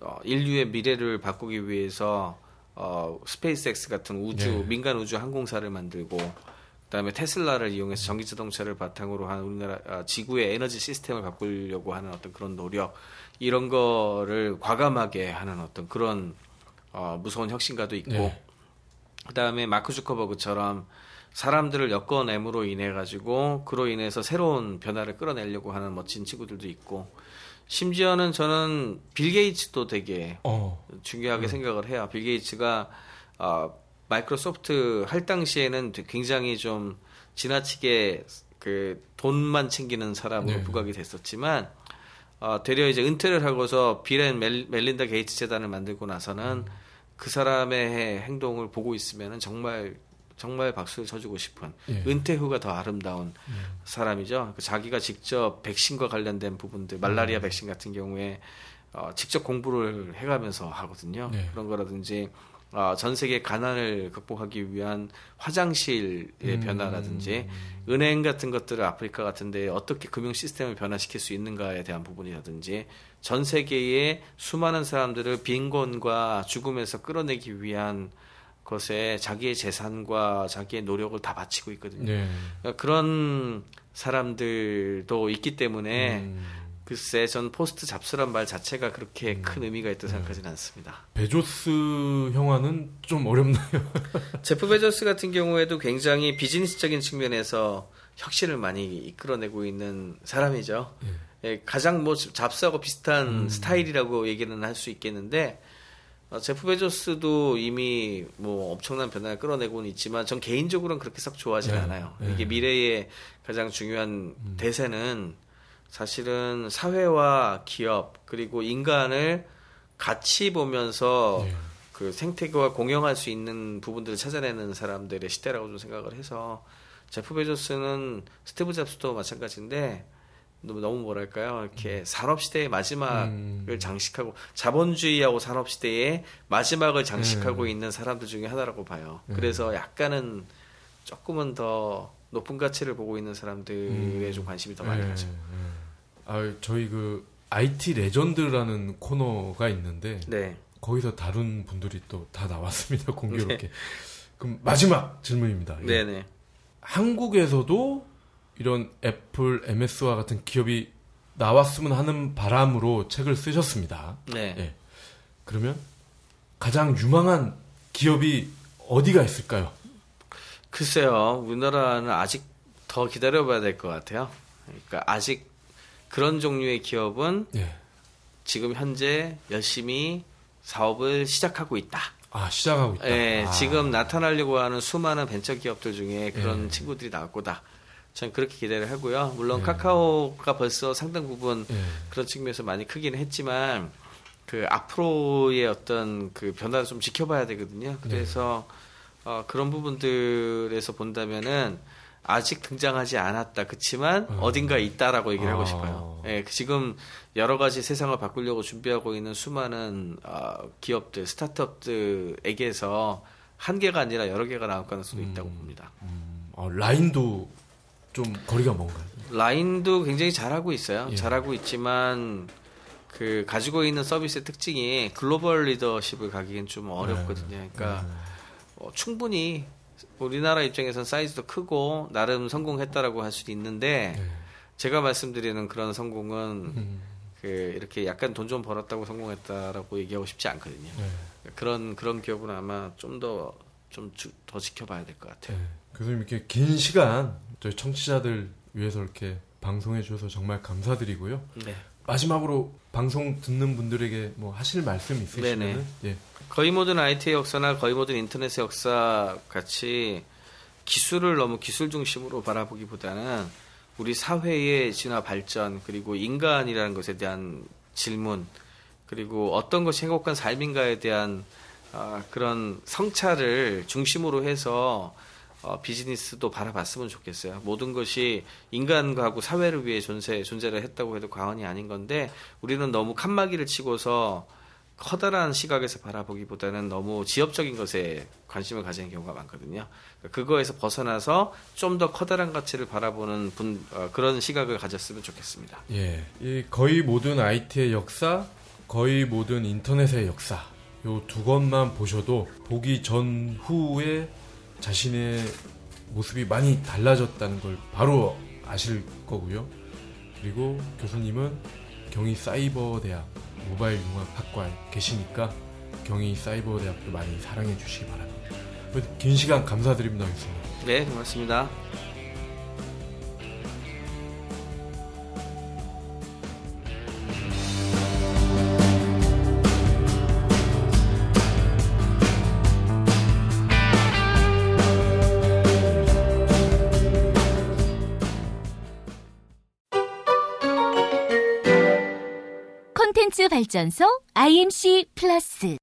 어, 인류의 미래를 바꾸기 위해서, 어, 스페이스X 같은 우주, 네. 민간 우주 항공사를 만들고, 그다음에 테슬라를 이용해서 전기 자동차를 바탕으로 한 우리나라 아, 지구의 에너지 시스템을 바꾸려고 하는 어떤 그런 노력 이런 거를 과감하게 하는 어떤 그런 어, 무서운 혁신가도 있고 네. 그다음에 마크 주커버그처럼 사람들을 엮어냄으로 인해 가지고 그로 인해서 새로운 변화를 끌어내려고 하는 멋진 친구들도 있고 심지어는 저는 빌 게이츠도 되게 어, 중요하게 생각을 해요. 빌 게이츠가 어, 마이크로소프트 할 당시에는 굉장히 좀 지나치게 그 돈만 챙기는 사람으로 네. 부각이 됐었지만 어, 되려 이제 은퇴를 하고서 빌 앤 멜, 멜린다 게이츠 재단을 만들고 나서는 그 사람의 행동을 보고 있으면은 정말 정말 박수를 쳐주고 싶은 예. 은퇴 후가 더 아름다운 사람이죠. 그 자기가 직접 백신과 관련된 부분들, 말라리아 백신 같은 경우에 어, 직접 공부를 해가면서 하거든요. 네. 그런 거라든지 어, 전 세계 가난을 극복하기 위한 화장실의 음. 변화라든지 은행 같은 것들을 아프리카 같은 데 어떻게 금융 시스템을 변화시킬 수 있는가에 대한 부분이라든지 전 세계의 수많은 사람들을 빈곤과 죽음에서 끌어내기 위한 것에 자기의 재산과 자기의 노력을 다 바치고 있거든요. 네. 그러니까 그런 사람들도 있기 때문에 음, 글쎄 전 포스트 잡스란 말 자체가 그렇게 큰 의미가 있다고 생각하지는 않습니다. 베조스 형아는 좀 어렵나요? 제프 베조스 같은 경우에도 굉장히 비즈니스적인 측면에서 혁신을 많이 이끌어내고 있는 사람이죠. 예, 가장 뭐 잡스하고 비슷한 스타일이라고 얘기는 할 수 있겠는데 어, 제프 베조스도 이미 뭐 엄청난 변화를 끌어내고는 있지만 전 개인적으로는 그렇게 썩 좋아하지 는 네, 않아요. 네. 이게 미래의 가장 중요한 대세는 사실은 사회와 기업 그리고 인간을 같이 보면서 네. 그 생태계와 공영할 수 있는 부분들을 찾아내는 사람들의 시대라고 좀 생각을 해서 제프 베조스는 스티브 잡스도 마찬가지인데 너무 너무 뭐랄까요 이렇게 산업 시대의 마지막을 음. 장식하고 자본주의하고 산업 시대의 마지막을 네. 장식하고 있는 사람들 중에 하나라고 봐요. 그래서 약간은 조금은 더 높은 가치를 보고 있는 사람들에 좀 관심이 더 많이 네, 가죠. 네. 아, 저희 그 IT 레전드라는 코너가 있는데 네. 거기서 다룬 분들이 또 다 나왔습니다. 공교롭게. 그럼 마지막 질문입니다. 예. 네네. 한국에서도 이런 애플, MS와 같은 기업이 나왔으면 하는 바람으로 책을 쓰셨습니다. 네. 예. 그러면 가장 유망한 기업이 어디가 있을까요? 글쎄요, 우리나라는 아직 더 기다려봐야 될 것 같아요. 그러니까 아직 그런 종류의 기업은 예. 지금 현재 열심히 사업을 시작하고 있다. 아, 시작하고 있다. 예, 아. 지금 나타나려고 하는 수많은 벤처 기업들 중에 그런 예. 친구들이 나올 거다. 전 그렇게 기대를 하고요. 물론 예. 카카오가 벌써 상당 부분 예. 그런 측면에서 많이 크기는 했지만 그 앞으로의 어떤 그 변화를 좀 지켜봐야 되거든요. 그래서 어, 그런 부분들에서 본다면은 아직 등장하지 않았다. 그치만 어. 어딘가 있다라고 얘기를 하고 아. 싶어요. 예, 그 지금 여러 가지 세상을 바꾸려고 준비하고 있는 수많은 어, 기업들, 스타트업들에게서 한 개가 아니라 여러 개가 나올 가능성도 있다고 봅니다. 어, 라인도 좀 거리가 먼가요? 라인도 굉장히 잘하고 있어요. 예. 잘하고 있지만 그 가지고 있는 서비스의 특징이 글로벌 리더십을 가기엔 좀 어렵거든요. 그러니까 어, 충분히 우리나라 입장에선 사이즈도 크고 나름 성공했다라고 할 수도 있는데 네. 제가 말씀드리는 그런 성공은 음. 그 이렇게 약간 돈 좀 벌었다고 성공했다라고 얘기하고 싶지 않거든요. 네. 그런 그런 기업은 아마 좀 더 좀 더 지켜봐야 될 것 같아요. 네. 교수님 이렇게 긴 시간 저희 청취자들 위해서 이렇게 방송해 주셔서 정말 감사드리고요. 네. 마지막으로 방송 듣는 분들에게 뭐 하실 말씀 있으시면. 예. 거의 모든 IT의 역사나 거의 모든 인터넷의 역사 같이 기술을 너무 기술 중심으로 바라보기보다는 우리 사회의 진화 발전 그리고 인간이라는 것에 대한 질문 그리고 어떤 것이 행복한 삶인가에 대한 아, 그런 성찰을 중심으로 해서 어, 비즈니스도 바라봤으면 좋겠어요. 모든 것이 인간하고 사회를 위해 존재, 존재를 했다고 해도 과언이 아닌 건데 우리는 너무 칸막이를 치고서 커다란 시각에서 바라보기보다는 너무 지엽적인 것에 관심을 가지는 경우가 많거든요. 그거에서 벗어나서 좀 더 커다란 가치를 바라보는 분, 어, 그런 시각을 가졌으면 좋겠습니다. 예. 이 거의 모든 IT의 역사, 거의 모든 인터넷의 역사. 요 두 것만 보셔도 보기 전후에 자신의 모습이 많이 달라졌다는 걸 바로 아실 거고요. 그리고 교수님은 경희 사이버 대학 모바일 융합학과에 계시니까 경희 사이버 대학도 많이 사랑해 주시기 바랍니다. 긴 시간 감사드립니다, 교수님. 네, 고맙습니다. 발전소 IMC 플러스